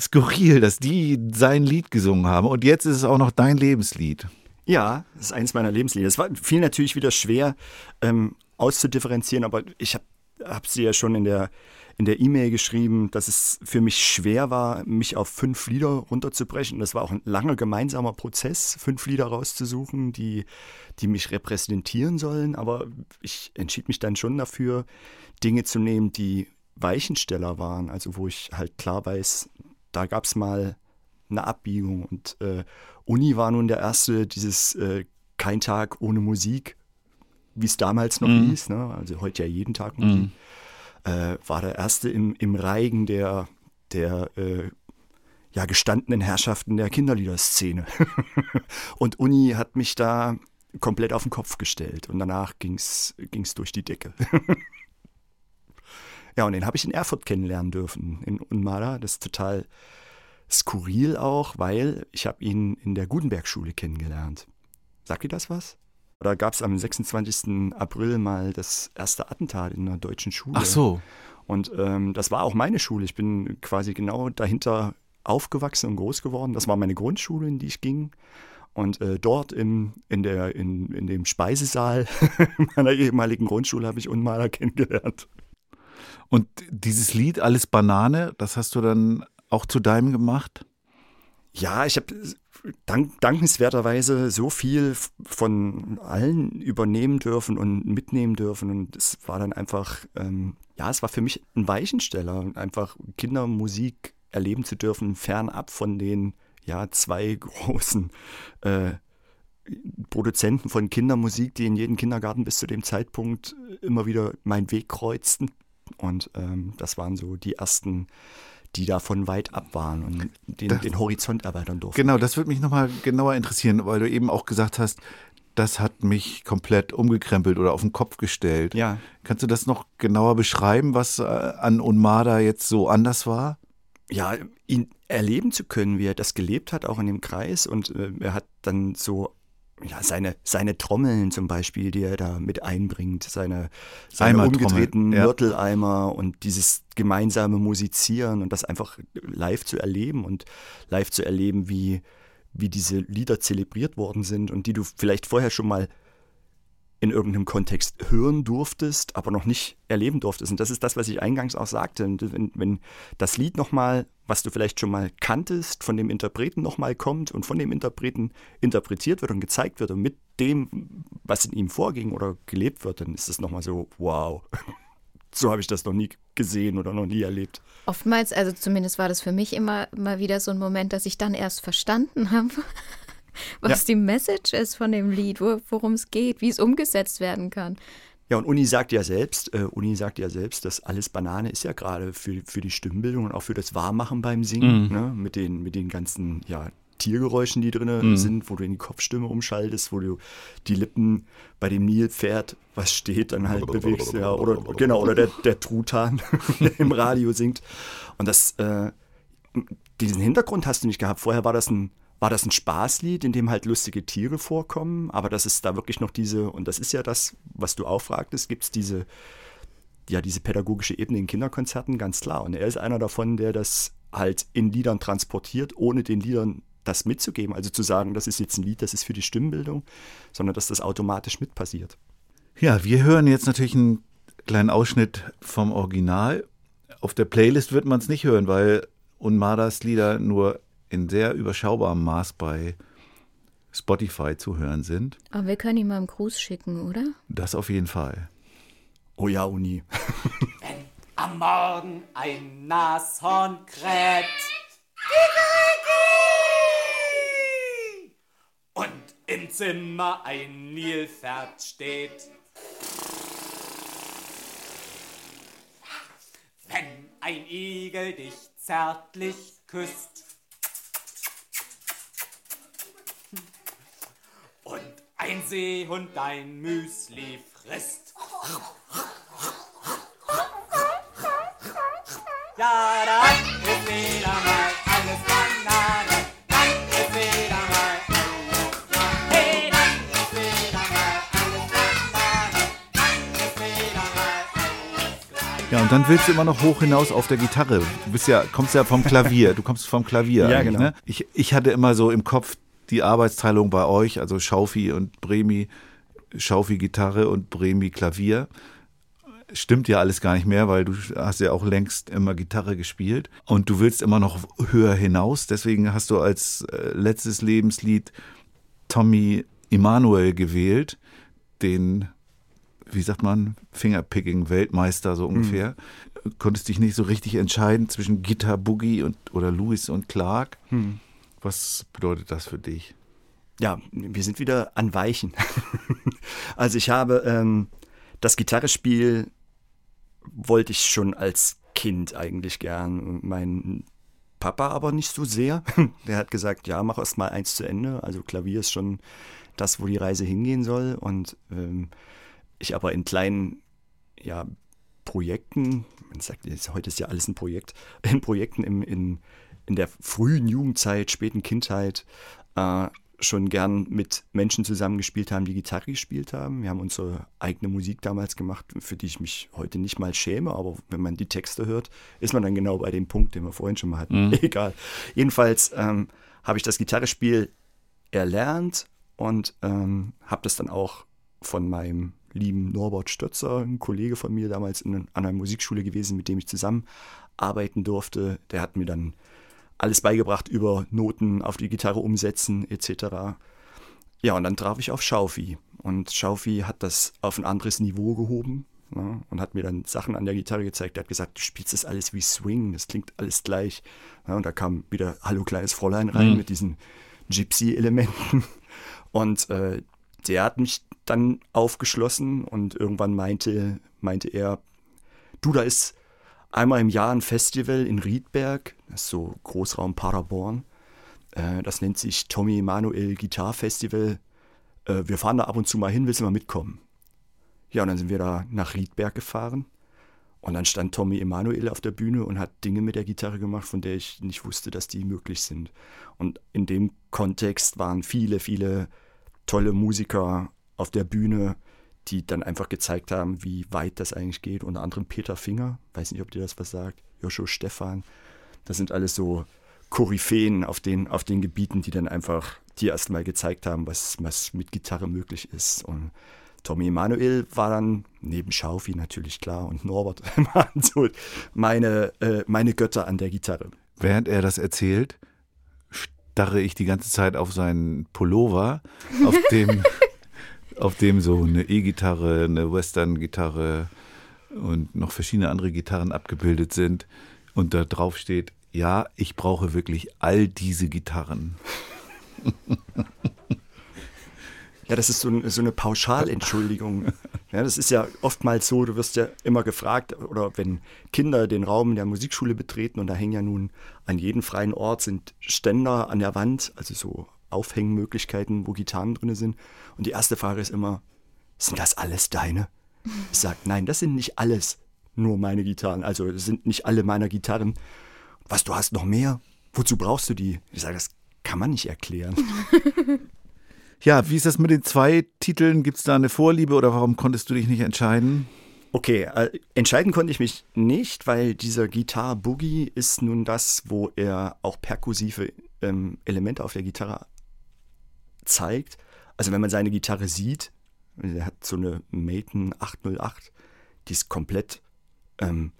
skurril, dass die sein Lied gesungen haben. Und jetzt ist es auch noch dein Lebenslied. Ja, das ist eines meiner Lebenslieder. Es war viel natürlich wieder schwer ähm, auszudifferenzieren, aber ich habe hab sie ja schon in der in der E-Mail geschrieben, dass es für mich schwer war, mich auf fünf Lieder runterzubrechen. Das war auch ein langer gemeinsamer Prozess, fünf Lieder rauszusuchen, die, die mich repräsentieren sollen. Aber ich entschied mich dann schon dafür, Dinge zu nehmen, die Weichensteller waren. Also wo ich halt klar weiß, da gab es mal eine Abbiegung. Und äh, Uni war nun der erste, dieses äh, Kein Tag ohne Musik, wie es damals noch Mhm. hieß, ne? also heute ja jeden Tag Musik, äh, war der erste im, im Reigen der, der äh, ja, gestandenen Herrschaften der Kinderliederszene. und Uni hat mich da komplett auf den Kopf gestellt und danach ging es durch die Decke. ja, und den habe ich in Erfurt kennenlernen dürfen, in Unmala. Das ist total skurril auch, weil ich habe ihn in der Gutenberg-Schule kennengelernt. Sagt ihr das was? Da gab es am 26. April mal das erste Attentat in einer deutschen Schule. Ach so. Und ähm, das war auch meine Schule. Ich bin quasi genau dahinter aufgewachsen und groß geworden. Das war meine Grundschule, in die ich ging. Und äh, dort im, in, der, in, in dem Speisesaal meiner ehemaligen Grundschule habe ich Unmaler kennengelernt. Und dieses Lied Alles Banane, das hast du dann auch zu deinem gemacht? Ja, ich habe dank, dankenswerterweise so viel von allen übernehmen dürfen und mitnehmen dürfen. Und es war dann einfach, ähm, ja, es war für mich ein Weichensteller, einfach Kindermusik erleben zu dürfen, fernab von den ja, zwei großen äh, Produzenten von Kindermusik, die in jedem Kindergarten bis zu dem Zeitpunkt immer wieder meinen Weg kreuzten. Und ähm, das waren so die ersten, die davon weit ab waren und den, Das- den Horizont erweitern durften. Genau, das würde mich nochmal genauer interessieren, weil du eben auch gesagt hast, das hat mich komplett umgekrempelt oder auf den Kopf gestellt. Ja. Kannst du das noch genauer beschreiben, was äh, an Unmada jetzt so anders war? ja, ihn erleben zu können, wie er das gelebt hat, auch in dem Kreis. Und äh, er hat dann so ja, seine, seine Trommeln zum Beispiel, die er da mit einbringt, seine, seine umgedrehten ja. Mörteleimer und dieses gemeinsame Musizieren und das einfach live zu erleben und live zu erleben, wie, wie diese Lieder zelebriert worden sind und die du vielleicht vorher schon mal in irgendeinem Kontext hören durftest, aber noch nicht erleben durftest. Und das ist das, was ich eingangs auch sagte. Wenn, wenn das Lied nochmal, was du vielleicht schon mal kanntest, von dem Interpreten nochmal kommt und von dem Interpreten interpretiert wird und gezeigt wird und mit dem, was in ihm vorging oder gelebt wird, dann ist es nochmal so, wow. So habe ich das noch nie gesehen oder noch nie erlebt. Oftmals, also zumindest war das für mich immer mal wieder so ein Moment, dass ich dann erst verstanden habe, was die Message ist von dem Lied, wo, worum es geht, wie es umgesetzt werden kann. Ja, und Uni sagt ja selbst, äh, Uni sagt ja selbst, dass alles Banane ist ja gerade für, für die Stimmbildung und auch für das Warmmachen beim Singen, ne? mit, den, mit den ganzen ja, Tiergeräuschen, die drin sind, wo du in die Kopfstimme umschaltest, wo du die Lippen bei dem Nilpferd, was steht, dann halt bewegst, ja, oder genau, oder der, der Truthahn der im Radio singt. Und das, äh, diesen Hintergrund hast du nicht gehabt. Vorher war das ein war das ein Spaßlied, in dem halt lustige Tiere vorkommen, aber das ist da wirklich noch diese, und das ist ja das, was du auch fragtest, gibt es diese, ja, diese pädagogische Ebene in Kinderkonzerten, ganz klar. Und er ist einer davon, der das halt in Liedern transportiert, ohne den Liedern das mitzugeben. Also zu sagen, das ist jetzt ein Lied, das ist für die Stimmbildung, sondern dass das automatisch mit passiert. Ja, wir hören jetzt natürlich einen kleinen Ausschnitt vom Original. Auf der Playlist wird man es nicht hören, weil Unmadas Lieder nur in sehr überschaubarem Maß bei Spotify zu hören sind. Aber wir können ihm mal einen Gruß schicken, oder? Das auf jeden Fall. Oh ja, Uni. Wenn am Morgen ein Nashorn kräht und im Zimmer ein Nilpferd steht. Wenn ein Igel dich zärtlich küsst ein Seehund dein Müsli frisst. Ja, dann ist wieder mal alles Banane. Dann ist wieder mal alles Hey, dann ist wieder mal alles Banane. Dann ist wieder mal alles. Ja, und dann willst du immer noch hoch hinaus auf der Gitarre. Du bist ja, kommst ja vom Klavier. Du kommst vom Klavier. Ja, genau. Ne? Ich, ich hatte immer so im Kopf die Arbeitsteilung bei euch, also Schaufi und Bremi, Schaufi Gitarre und Bremi Klavier. Stimmt ja alles gar nicht mehr, weil du hast ja auch längst immer Gitarre gespielt und du willst immer noch höher hinaus. Deswegen hast du als äh, letztes Lebenslied Tommy Emanuel gewählt, den wie sagt man, Fingerpicking-Weltmeister so ungefähr. Konntest dich nicht so richtig entscheiden zwischen Gitter Boogie und oder Louis und Clark. Was bedeutet das für dich? Ja, wir sind wieder an Weichen. also ich habe ähm, das Gitarrespiel wollte ich schon als Kind eigentlich gern. Mein Papa aber nicht so sehr. Der hat gesagt, ja, mach erst mal eins zu Ende. Also Klavier ist schon das, wo die Reise hingehen soll. Und ähm, ich aber in kleinen ja, Projekten, man sagt, heute ist ja alles ein Projekt, in Projekten im, in, in der frühen Jugendzeit, späten Kindheit äh, schon gern mit Menschen zusammengespielt haben, die Gitarre gespielt haben. Wir haben unsere eigene Musik damals gemacht, für die ich mich heute nicht mal schäme, aber wenn man die Texte hört, ist man dann genau bei dem Punkt, den wir vorhin schon mal hatten. Egal. Jedenfalls ähm, habe ich das Gitarrespiel erlernt und ähm, habe das dann auch von meinem lieben Norbert Stötzer, ein Kollege von mir damals in, an einer Musikschule gewesen, mit dem ich zusammenarbeiten durfte. Der hat mir dann alles beigebracht über Noten auf die Gitarre umsetzen etc. Ja, und dann traf ich auf Schaufi. Und Schaufi hat das auf ein anderes Niveau gehoben ne, und hat mir dann Sachen an der Gitarre gezeigt. Er hat gesagt, du spielst das alles wie Swing, das klingt alles gleich. Ja, und da kam wieder Hallo kleines Fräulein rein mit diesen Gypsy-Elementen. Und äh, der hat mich dann aufgeschlossen und irgendwann meinte, meinte er, du, da ist einmal im Jahr ein Festival in Riedberg, das ist so Großraum Paderborn. Äh, das nennt sich Tommy Emanuel Guitar Festival. Äh, wir fahren da ab und zu mal hin, willst du mal mitkommen? Ja, und dann sind wir da nach Riedberg gefahren. Und dann stand Tommy Emanuel auf der Bühne und hat Dinge mit der Gitarre gemacht, von der ich nicht wusste, dass die möglich sind. Und in dem Kontext waren viele, viele tolle Musiker auf der Bühne, die dann einfach gezeigt haben, wie weit das eigentlich geht. Unter anderem Peter Finger, weiß nicht, ob dir das was sagt, Joshua Stefan. Das sind alles so Koryphäen auf den, auf den Gebieten, die dann einfach dir erstmal gezeigt haben, was, was mit Gitarre möglich ist. Und Tommy Emanuel war dann neben Schaufi natürlich klar und Norbert waren so meine, äh, meine Götter an der Gitarre. Während er das erzählt, starre ich die ganze Zeit auf seinen Pullover, auf dem, auf dem so eine E-Gitarre, eine Western-Gitarre und noch verschiedene andere Gitarren abgebildet sind. Und da drauf steht, ja, ich brauche wirklich all diese Gitarren. Ja, das ist so, ein- so eine Pauschalentschuldigung. Ja, das ist ja oftmals so, du wirst ja immer gefragt, oder wenn Kinder den Raum der Musikschule betreten und da hängen ja nun an jedem freien Ort sind Ständer an der Wand, also so Aufhängmöglichkeiten, wo Gitarren drin sind. Und die erste Frage ist immer, sind das alles deine? Ich sage, nein, das sind nicht alles nur meine Gitarren. Also das sind nicht alle meiner Gitarren. Was, du hast noch mehr? Wozu brauchst du die? Ich sage, das kann man nicht erklären. Ja, wie ist das mit den zwei Titeln? Gibt es da eine Vorliebe oder warum konntest du dich nicht entscheiden? Okay, äh, entscheiden konnte ich mich nicht, weil dieser Gitarre Boogie ist nun das, wo er auch perkussive ähm, Elemente auf der Gitarre zeigt. Also wenn man seine Gitarre sieht, er hat so eine Maton 808, die ist komplett, ähm,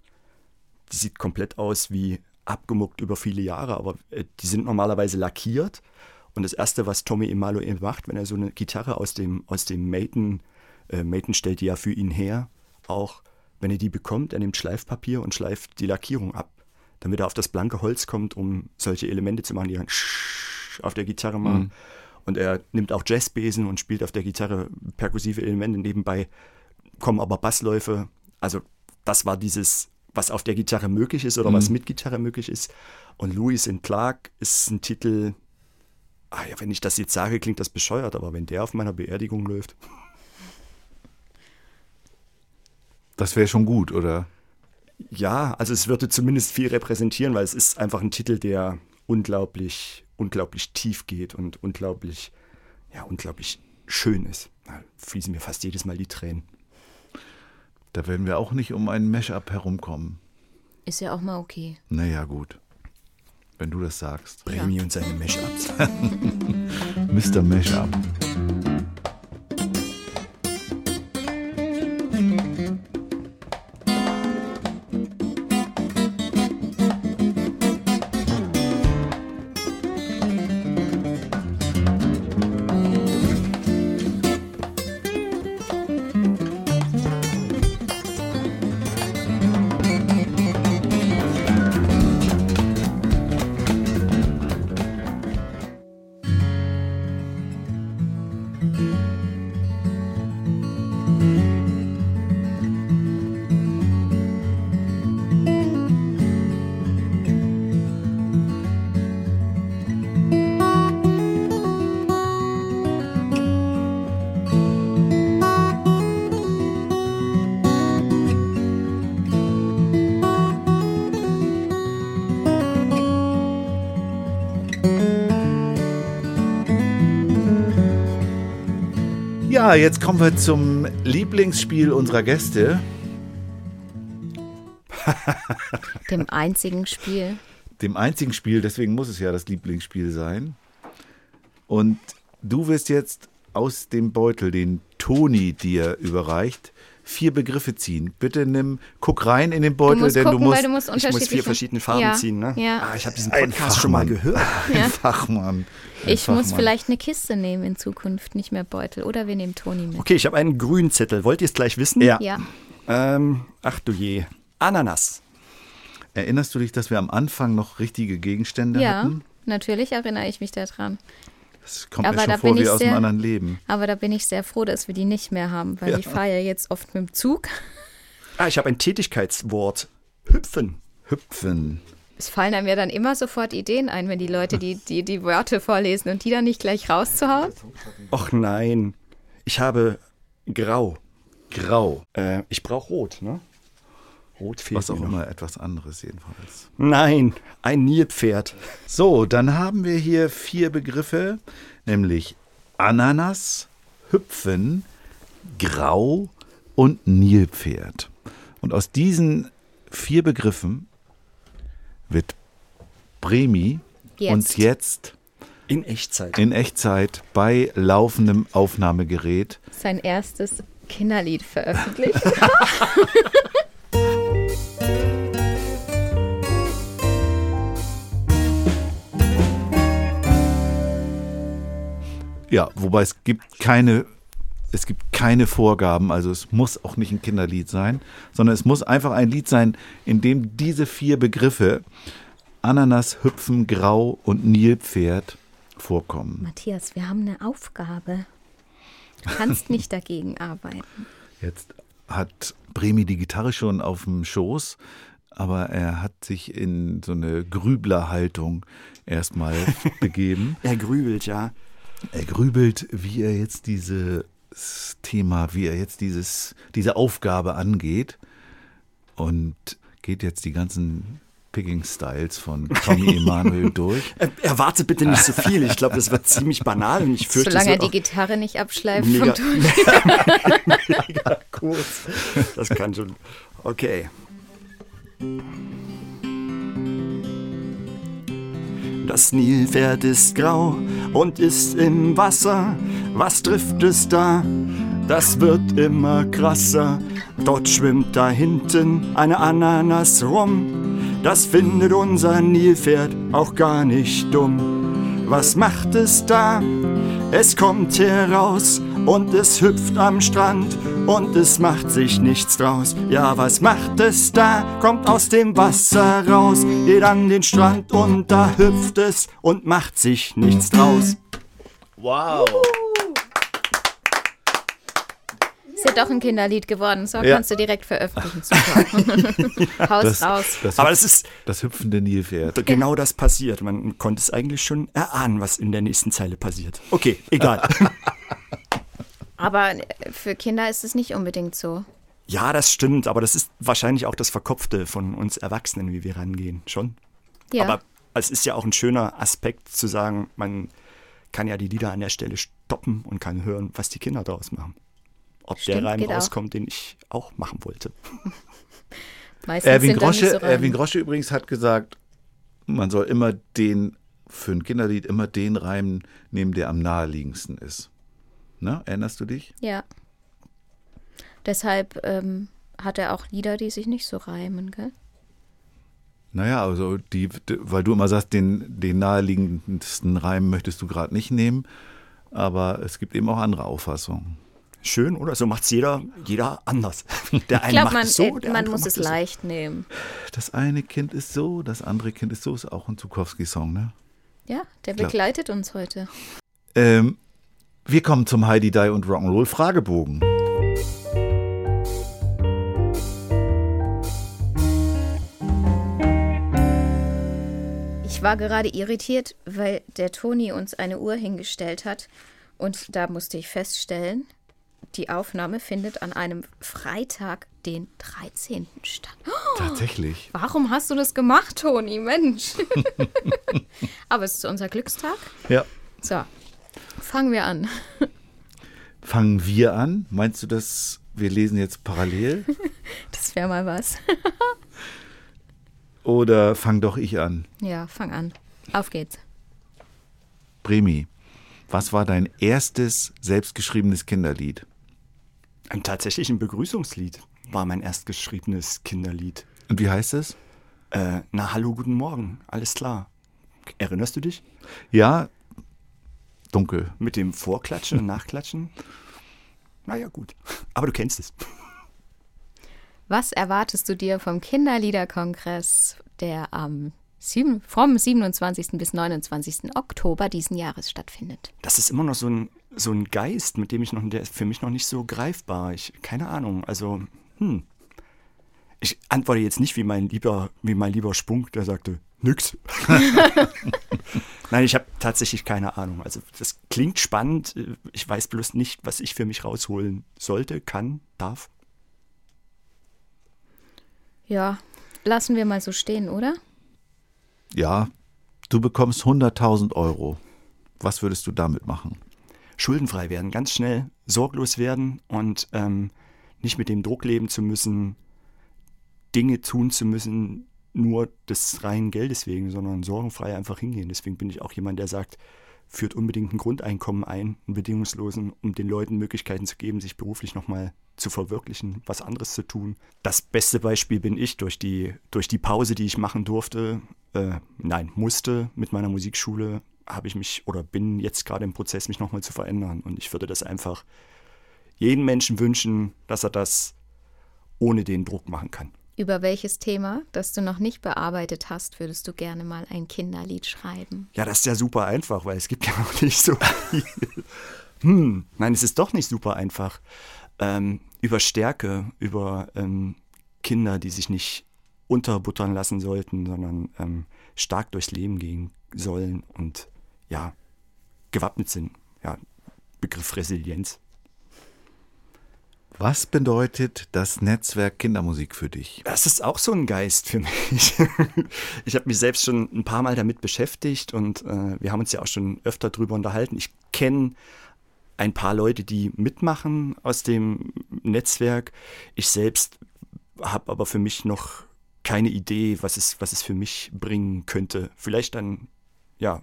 die sieht komplett aus wie abgemuckt über viele Jahre, aber äh, die sind normalerweise lackiert. Und das Erste, was Tommy Imalo eben macht, wenn er so eine Gitarre aus dem, aus dem Maton, äh, Maton stellt die ja für ihn her, auch wenn er die bekommt, er nimmt Schleifpapier und schleift die Lackierung ab, damit er auf das blanke Holz kommt, um solche Elemente zu machen, die dann auf der Gitarre machen. Und er nimmt auch Jazzbesen und spielt auf der Gitarre perkussive Elemente. Nebenbei kommen aber Bassläufe. Also das war dieses, was auf der Gitarre möglich ist oder was mit Gitarre möglich ist. Und Louis in Clark ist ein Titel, ah ja, wenn ich das jetzt sage, klingt das bescheuert, aber wenn der auf meiner Beerdigung läuft, Das wäre schon gut, oder? ja, also es würde zumindest viel repräsentieren, weil es ist einfach ein Titel, der unglaublich, unglaublich tief geht und unglaublich, ja, unglaublich schön ist. Da fließen mir fast jedes Mal die Tränen. Da werden wir auch nicht um ein Mashup herumkommen. Ist ja auch mal okay. Naja, gut. Wenn du das sagst. Bremi und seine Mashups. Mr. Mashup. Ja, jetzt kommen wir zum Lieblingsspiel unserer Gäste, Dem einzigen Spiel. dem einzigen Spiel, deswegen muss es ja das Lieblingsspiel sein. Und du wirst jetzt aus dem Beutel, den Toni dir überreicht, vier Begriffe ziehen. Bitte nimm, guck rein in den Du Beutel, musst denn gucken, du musst weil du musst Ich muss vier verschiedene Farben ja, ziehen, ne? Ja. Ah, ich habe diesen Podcast schon mal Fachmann. gehört. Ja. ein Fachmann. Ein Ich muss Fachmann. vielleicht eine Kiste nehmen in Zukunft, nicht mehr Beutel. Oder wir nehmen Toni mit. Okay, ich habe einen grünen Zettel. Wollt ihr es gleich wissen? Ja. Ja. Ähm, ach du je. Ananas. Erinnerst du dich, dass wir am Anfang noch richtige Gegenstände Ja, hatten? natürlich erinnere ich mich daran. Das kommt Aber mir da schon vor bin wie ich aus einem sehr- anderen Leben. Aber da bin ich sehr froh, dass wir die nicht mehr haben, weil ich fahre ja jetzt oft mit dem Zug. Ah, ich habe ein Tätigkeitswort. Hüpfen. Hüpfen. Es fallen einem ja dann immer sofort Ideen ein, wenn die Leute die, die, die Wörter vorlesen und die dann nicht gleich rauszuhauen. Och nein. Ich habe grau. Grau. Äh, ich brauche rot, ne? Rot fehlt Was auch immer etwas anderes jedenfalls. Nein, ein Nilpferd. So, dann haben wir hier vier Begriffe, nämlich Ananas, Hüpfen, Grau und Nilpferd. Und aus diesen vier Begriffen wird Bremi Jetzt. uns jetzt In Echtzeit. in Echtzeit bei laufendem Aufnahmegerät Sein erstes Kinderlied veröffentlicht. Ja, wobei es gibt keine, es gibt keine Vorgaben, also es muss auch nicht ein Kinderlied sein, sondern es muss einfach ein Lied sein, in dem diese vier Begriffe Ananas, Hüpfen, Grau und Nilpferd vorkommen. Matthias, wir haben eine Aufgabe. Du kannst nicht dagegen arbeiten. Jetzt hat Bremi die Gitarre schon auf dem Schoß, aber er hat sich in so eine Grüblerhaltung erstmal begeben. Er grübelt, ja. Er grübelt, wie er jetzt dieses Thema, wie er jetzt dieses, diese Aufgabe angeht und geht jetzt die ganzen Picking Styles von Tommy Emanuel durch. Er, erwarte bitte nicht so viel. Ich glaube, das wird ziemlich banal und ich fürchte, Solange er die Gitarre nicht abschleift mega, vom Ton. mega kurz. Das kann schon. Okay. Das Nilpferd ist grau und ist im Wasser. Was trifft es da? Das wird immer krasser. Dort schwimmt da hinten eine Ananas rum. Das findet unser Nilpferd auch gar nicht dumm. Was macht es da? Es kommt heraus und es hüpft am Strand und es macht sich nichts draus. Ja, was macht es da? Kommt aus dem Wasser raus, geht an den Strand und da hüpft es und macht sich nichts draus. Wow! Ist ja doch ein Kinderlied geworden. So Ja. kannst du direkt veröffentlichen. Super. Haus Das, raus. das, Aber das ist das hüpfende Nilpferd. genau das passiert. Man konnte es eigentlich schon erahnen, was in der nächsten Zeile passiert. Okay, egal. Aber für Kinder ist es nicht unbedingt so. ja, das stimmt, aber das ist wahrscheinlich auch das Verkopfte von uns Erwachsenen, wie wir rangehen. Schon. Ja. Aber es ist ja auch ein schöner Aspekt zu sagen, man kann ja die Lieder an der Stelle stoppen und kann hören, was die Kinder daraus machen. Ob Stimmt, der Reim geht auch. rauskommt, den ich auch machen wollte. Meistens Erwin Grosche, so. Erwin Grosche übrigens hat gesagt, man soll immer den, für ein Kinderlied immer den Reim nehmen, der am naheliegendsten ist. Ne? Erinnerst du dich? Ja. Deshalb ähm, hat er auch Lieder, die sich nicht so reimen, gell? Naja, also die, weil du immer sagst, den, den naheliegendsten Reim möchtest du gerade nicht nehmen, aber es gibt eben auch andere Auffassungen. Schön, oder? So macht es jeder, jeder anders. Der Ich eine glaube, macht man, es so, der man andere muss macht es so. leicht nehmen. Das eine Kind ist so, das andere Kind ist so, ist auch ein Zukowski-Song, ne? Ja, der begleitet uns heute. Ähm, wir kommen zum Heidi Die und Rock'n'Roll Fragebogen. Ich war gerade irritiert, weil der Toni uns eine Uhr hingestellt hat. Und da musste ich feststellen, die Aufnahme findet an einem Freitag, den 13. statt. Tatsächlich. Warum hast du das gemacht, Toni? Mensch. Aber es ist unser Glückstag. Ja. So, fangen wir an. Fangen wir an? Meinst du, dass wir lesen jetzt parallel? Das wäre mal was. Oder fang doch ich an? Ja, fang an. Auf geht's. Bremi, was war dein erstes selbstgeschriebenes Kinderlied? Ein tatsächlich ein Begrüßungslied war mein erstgeschriebenes Kinderlied. Und wie heißt es? Äh, na, hallo, guten Morgen, alles klar. Erinnerst du dich? Ja, dunkel. Mit dem Vorklatschen und Nachklatschen? Naja, gut. Aber du kennst es. Was erwartest du dir vom Kinderliederkongress, der am sieben, vom 27. bis 29. Oktober diesen Jahres stattfindet? Das ist immer noch so ein, so ein Geist, mit dem ich noch, der ist für mich noch nicht so greifbar. Ich, keine Ahnung, also, hm. Ich antworte jetzt nicht wie mein lieber, wie mein lieber Spunk, der sagte, nix. Nein, ich habe tatsächlich keine Ahnung. Also das klingt spannend. Ich weiß bloß nicht, was ich für mich rausholen sollte, kann, darf. Ja, lassen wir mal so stehen, oder? Ja, du bekommst 100.000 Euro. Was würdest du damit machen? schuldenfrei werden, ganz schnell sorglos werden und ähm, nicht mit dem Druck leben zu müssen, Dinge tun zu müssen, nur des reinen Geldes wegen, sondern sorgenfrei einfach hingehen. Deswegen bin ich auch jemand, der sagt, führt unbedingt ein Grundeinkommen ein, einen bedingungslosen, um den Leuten Möglichkeiten zu geben, sich beruflich nochmal zu verwirklichen, was anderes zu tun. Das beste Beispiel bin ich durch die, durch die Pause, die ich machen durfte, äh, nein, musste mit meiner Musikschule, habe ich mich oder bin jetzt gerade im Prozess, mich nochmal zu verändern. Und ich würde das einfach jedem Menschen wünschen, dass er das ohne den Druck machen kann. Über welches Thema, das du noch nicht bearbeitet hast, würdest du gerne mal ein Kinderlied schreiben? Ja, das ist ja super einfach, weil es gibt ja noch nicht so viel. hm, nein, es ist doch nicht super einfach. ähm, über Stärke, über ähm, Kinder, die sich nicht unterbuttern lassen sollten, sondern ähm, stark durchs Leben gehen sollen und ja, gewappnet sind. Ja, Begriff Resilienz. Was bedeutet das Netzwerk Kindermusik für dich? Das ist auch so ein Geist für mich. Ich habe mich selbst schon ein paar Mal damit beschäftigt und äh, wir haben uns ja auch schon öfter drüber unterhalten. Ich kenne ein paar Leute, die mitmachen aus dem Netzwerk. Ich selbst habe aber für mich noch keine Idee, was es, was es für mich bringen könnte. Vielleicht dann, ja,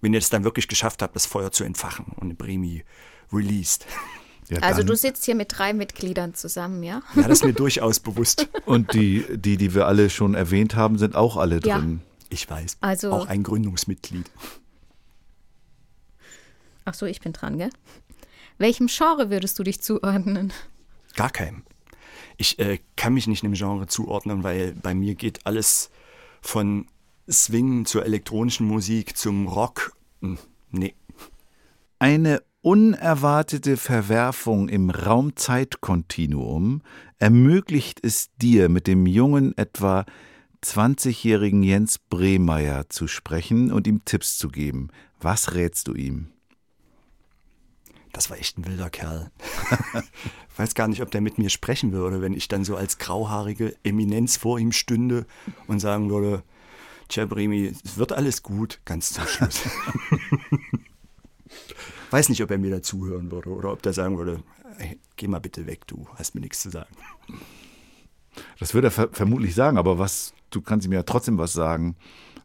wenn ihr es dann wirklich geschafft habt, das Feuer zu entfachen und eine Bremi released. Ja, Also du sitzt hier mit drei Mitgliedern zusammen, ja? Ja, das ist mir durchaus bewusst. Und die, die, die wir alle schon erwähnt haben, sind auch alle Ja. drin. Ich weiß. Also- Auch ein Gründungsmitglied. Ach so, ich bin dran, gell? Welchem Genre würdest du dich zuordnen? Gar keinem. Ich äh, kann mich nicht einem Genre zuordnen, weil bei mir geht alles von Swing zur elektronischen Musik zum Rock. Hm, Nee. Eine unerwartete Verwerfung im Raumzeitkontinuum ermöglicht es dir, mit dem jungen, etwa 20-jährigen Jens Brehmeier zu sprechen und ihm Tipps zu geben. Was rätst du ihm? Das war echt ein wilder Kerl. Ich weiß gar nicht, ob der mit mir sprechen würde, wenn ich dann so als grauhaarige Eminenz vor ihm stünde und sagen würde, Tja, Bremi, es wird alles gut, ganz zum Schluss. weiß nicht, ob er mir dazuhören würde oder ob der sagen würde, hey, geh mal bitte weg, du hast mir nichts zu sagen. Das würde er ver vermutlich sagen, aber was, du kannst ihm ja trotzdem was sagen,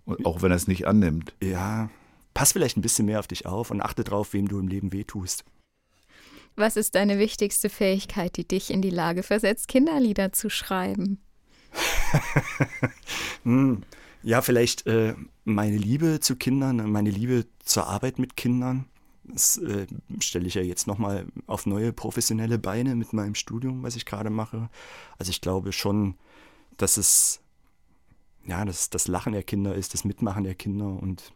und auch wenn er es nicht annimmt. Ja, pass vielleicht ein bisschen mehr auf dich auf und achte drauf, wem du im Leben wehtust. Was ist deine wichtigste Fähigkeit, die dich in die Lage versetzt, Kinderlieder zu schreiben? Ja, vielleicht äh, meine Liebe zu Kindern, meine Liebe zur Arbeit mit Kindern. Das äh, stelle ich ja jetzt nochmal auf neue professionelle Beine mit meinem Studium, was ich gerade mache. Also ich glaube schon, dass es ja, dass das Lachen der Kinder ist, das Mitmachen der Kinder und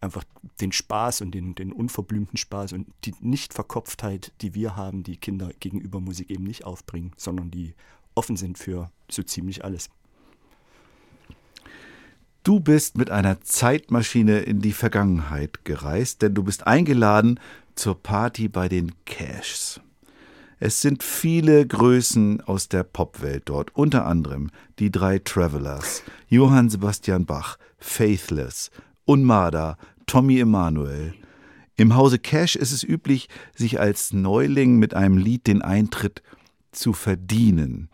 einfach den Spaß und den, den unverblümten Spaß und die Nichtverkopftheit, die wir haben, die Kinder gegenüber Musik eben nicht aufbringen, sondern die offen sind für so ziemlich alles. Du bist mit einer Zeitmaschine in die Vergangenheit gereist, denn du bist eingeladen zur Party bei den Cashs. Es sind viele Größen aus der Popwelt dort, unter anderem die drei Travelers, Johann Sebastian Bach, Faithless, Unmada, Tommy Emanuel. Im Hause Cash ist es üblich, sich als Neuling mit einem Lied den Eintritt zu verdienen.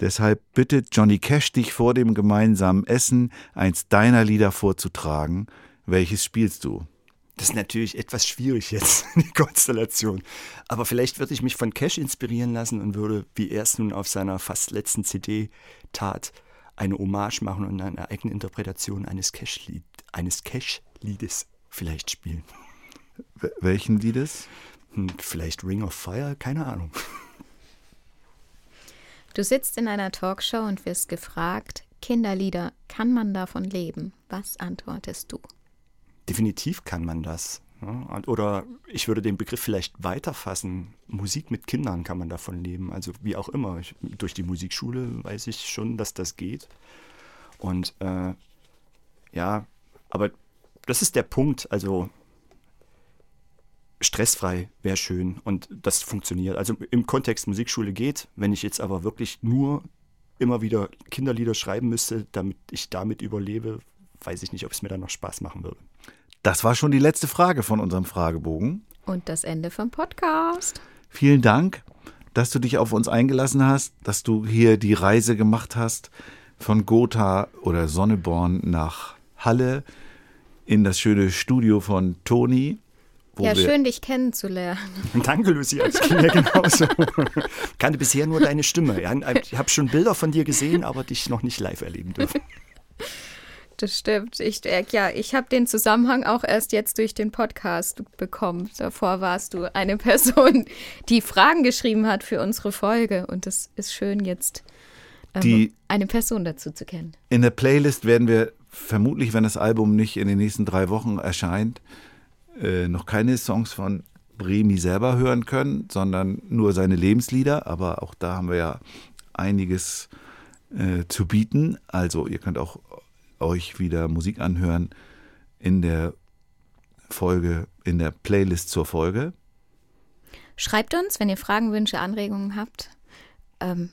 Deshalb bittet Johnny Cash dich vor dem gemeinsamen Essen eins deiner Lieder vorzutragen. Welches spielst du? Das ist natürlich etwas schwierig jetzt, die Konstellation. Aber vielleicht würde ich mich von Cash inspirieren lassen und würde, wie er es nun auf seiner fast letzten CD tat, eine Hommage machen und eine eigene Interpretation eines Cash-Lied, eines Cash-Liedes vielleicht spielen. Welchen Liedes? Hm, Vielleicht Ring of Fire, keine Ahnung. Du sitzt in einer Talkshow und wirst gefragt, Kinderlieder, kann man davon leben? Was antwortest du? Definitiv kann man das. Und- Oder ich würde den Begriff vielleicht weiterfassen. Musik mit Kindern kann man davon leben. Also wie auch immer. Ich, durch die Musikschule weiß ich schon, dass das geht. Und äh, ja, aber das ist der Punkt. Also stressfrei wäre schön und das funktioniert. Also im Kontext Musikschule geht. Wenn ich jetzt aber wirklich nur immer wieder Kinderlieder schreiben müsste, damit ich damit überlebe, weiß ich nicht, ob es mir dann noch Spaß machen würde. Das war schon die letzte Frage von unserem Fragebogen. Und das Ende vom Podcast. Vielen Dank, dass du dich auf uns eingelassen hast, dass du hier die Reise gemacht hast von Gotha oder Sonneborn nach Halle in das schöne Studio von Toni. Wo Ja, schön, dich kennenzulernen. Danke, Lucia. Das ging mir genauso. Kannte bisher nur deine Stimme. Ich habe schon Bilder von dir gesehen, aber dich noch nicht live erleben dürfen. Das stimmt. Ich, äh, ja, ich habe den Zusammenhang auch erst jetzt durch den Podcast bekommen. Davor warst du eine Person, die Fragen geschrieben hat für unsere Folge. Und es ist schön, jetzt ähm, Die- eine Person dazu zu kennen. In der Playlist werden wir vermutlich, wenn das Album nicht in den nächsten drei Wochen erscheint, äh, noch keine Songs von Bremi selber hören können, sondern nur seine Lebenslieder. Aber auch da haben wir ja einiges äh, zu bieten. Also ihr könnt auch euch wieder Musik anhören in der Folge, in der Playlist zur Folge. Schreibt uns, wenn ihr Fragen, Wünsche, Anregungen habt. Ähm,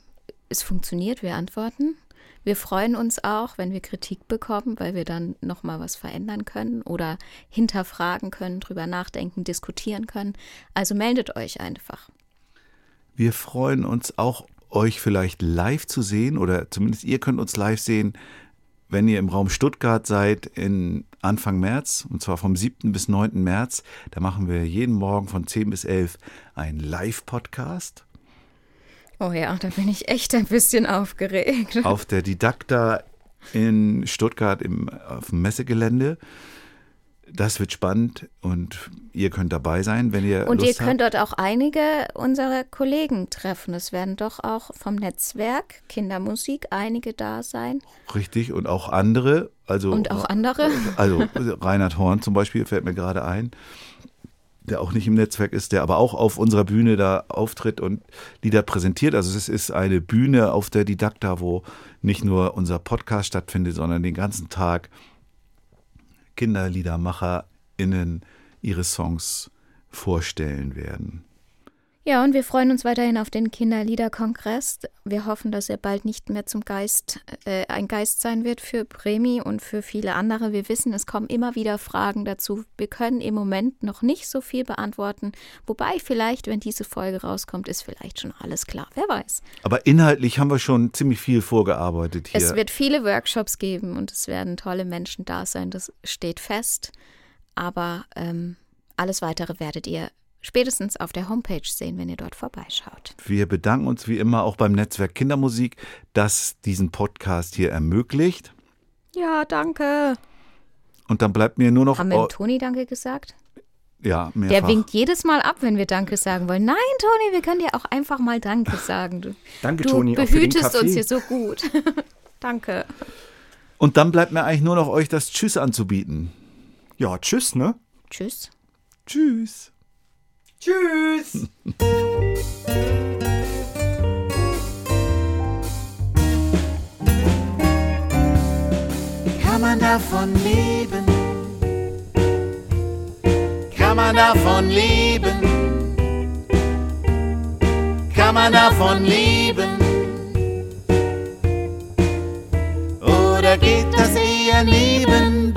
es funktioniert, wir antworten. Wir freuen uns auch, wenn wir Kritik bekommen, weil wir dann nochmal was verändern können oder hinterfragen können, drüber nachdenken, diskutieren können. Also meldet euch einfach. Wir freuen uns auch, euch vielleicht live zu sehen oder zumindest ihr könnt uns live sehen, wenn ihr im Raum Stuttgart seid in Anfang März, und zwar vom 7. bis 9. März. Da machen wir jeden Morgen von 10 bis 11 einen Live-Podcast Oh ja, da bin ich echt ein bisschen aufgeregt. auf der Didakta in Stuttgart im, auf dem Messegelände. Das wird spannend und ihr könnt dabei sein, wenn ihr Und Lust ihr könnt habt. dort auch einige unserer Kollegen treffen. Es werden doch auch vom Netzwerk Kindermusik einige da sein. Richtig, und auch andere. Also, Und auch andere. Also Reinhard Horn zum Beispiel fällt mir gerade ein, der auch nicht im Netzwerk ist, der aber auch auf unserer Bühne da auftritt und Lieder präsentiert. Also es ist eine Bühne auf der Didakta, wo nicht nur unser Podcast stattfindet, sondern den ganzen Tag KinderliedermacherInnen ihre Songs vorstellen werden. Ja, und wir freuen uns weiterhin auf den Kinderliederkongress. Wir hoffen, dass er bald nicht mehr zum Geist, äh, ein Geist sein wird für Bremi und für viele andere. Wir wissen, es kommen immer wieder Fragen dazu. Wir können im Moment noch nicht so viel beantworten. Wobei vielleicht, wenn diese Folge rauskommt, ist vielleicht schon alles klar. Wer weiß. Aber inhaltlich haben wir schon ziemlich viel vorgearbeitet hier. Es wird viele Workshops geben und es werden tolle Menschen da sein. Das steht fest. Aber ähm, alles weitere werdet ihr spätestens auf der Homepage sehen, wenn ihr dort vorbeischaut. Wir bedanken uns wie immer auch beim Netzwerk Kindermusik, das diesen Podcast hier ermöglicht. Ja, danke. Und dann bleibt mir nur noch. Haben wir dem Toni Danke gesagt? ja, mehrfach. Der winkt jedes Mal ab, wenn wir Danke sagen wollen. Nein, Toni, wir können dir auch einfach mal Danke sagen. Du, Danke, du Toni, auch für den behütest uns hier so gut. Danke. Und dann bleibt mir eigentlich nur noch euch das Tschüss anzubieten. Ja, tschüss, ne? Tschüss. Tschüss. Tschüss. Kann man davon leben? Kann man davon leben? Kann man davon leben? Oder geht das eher neben?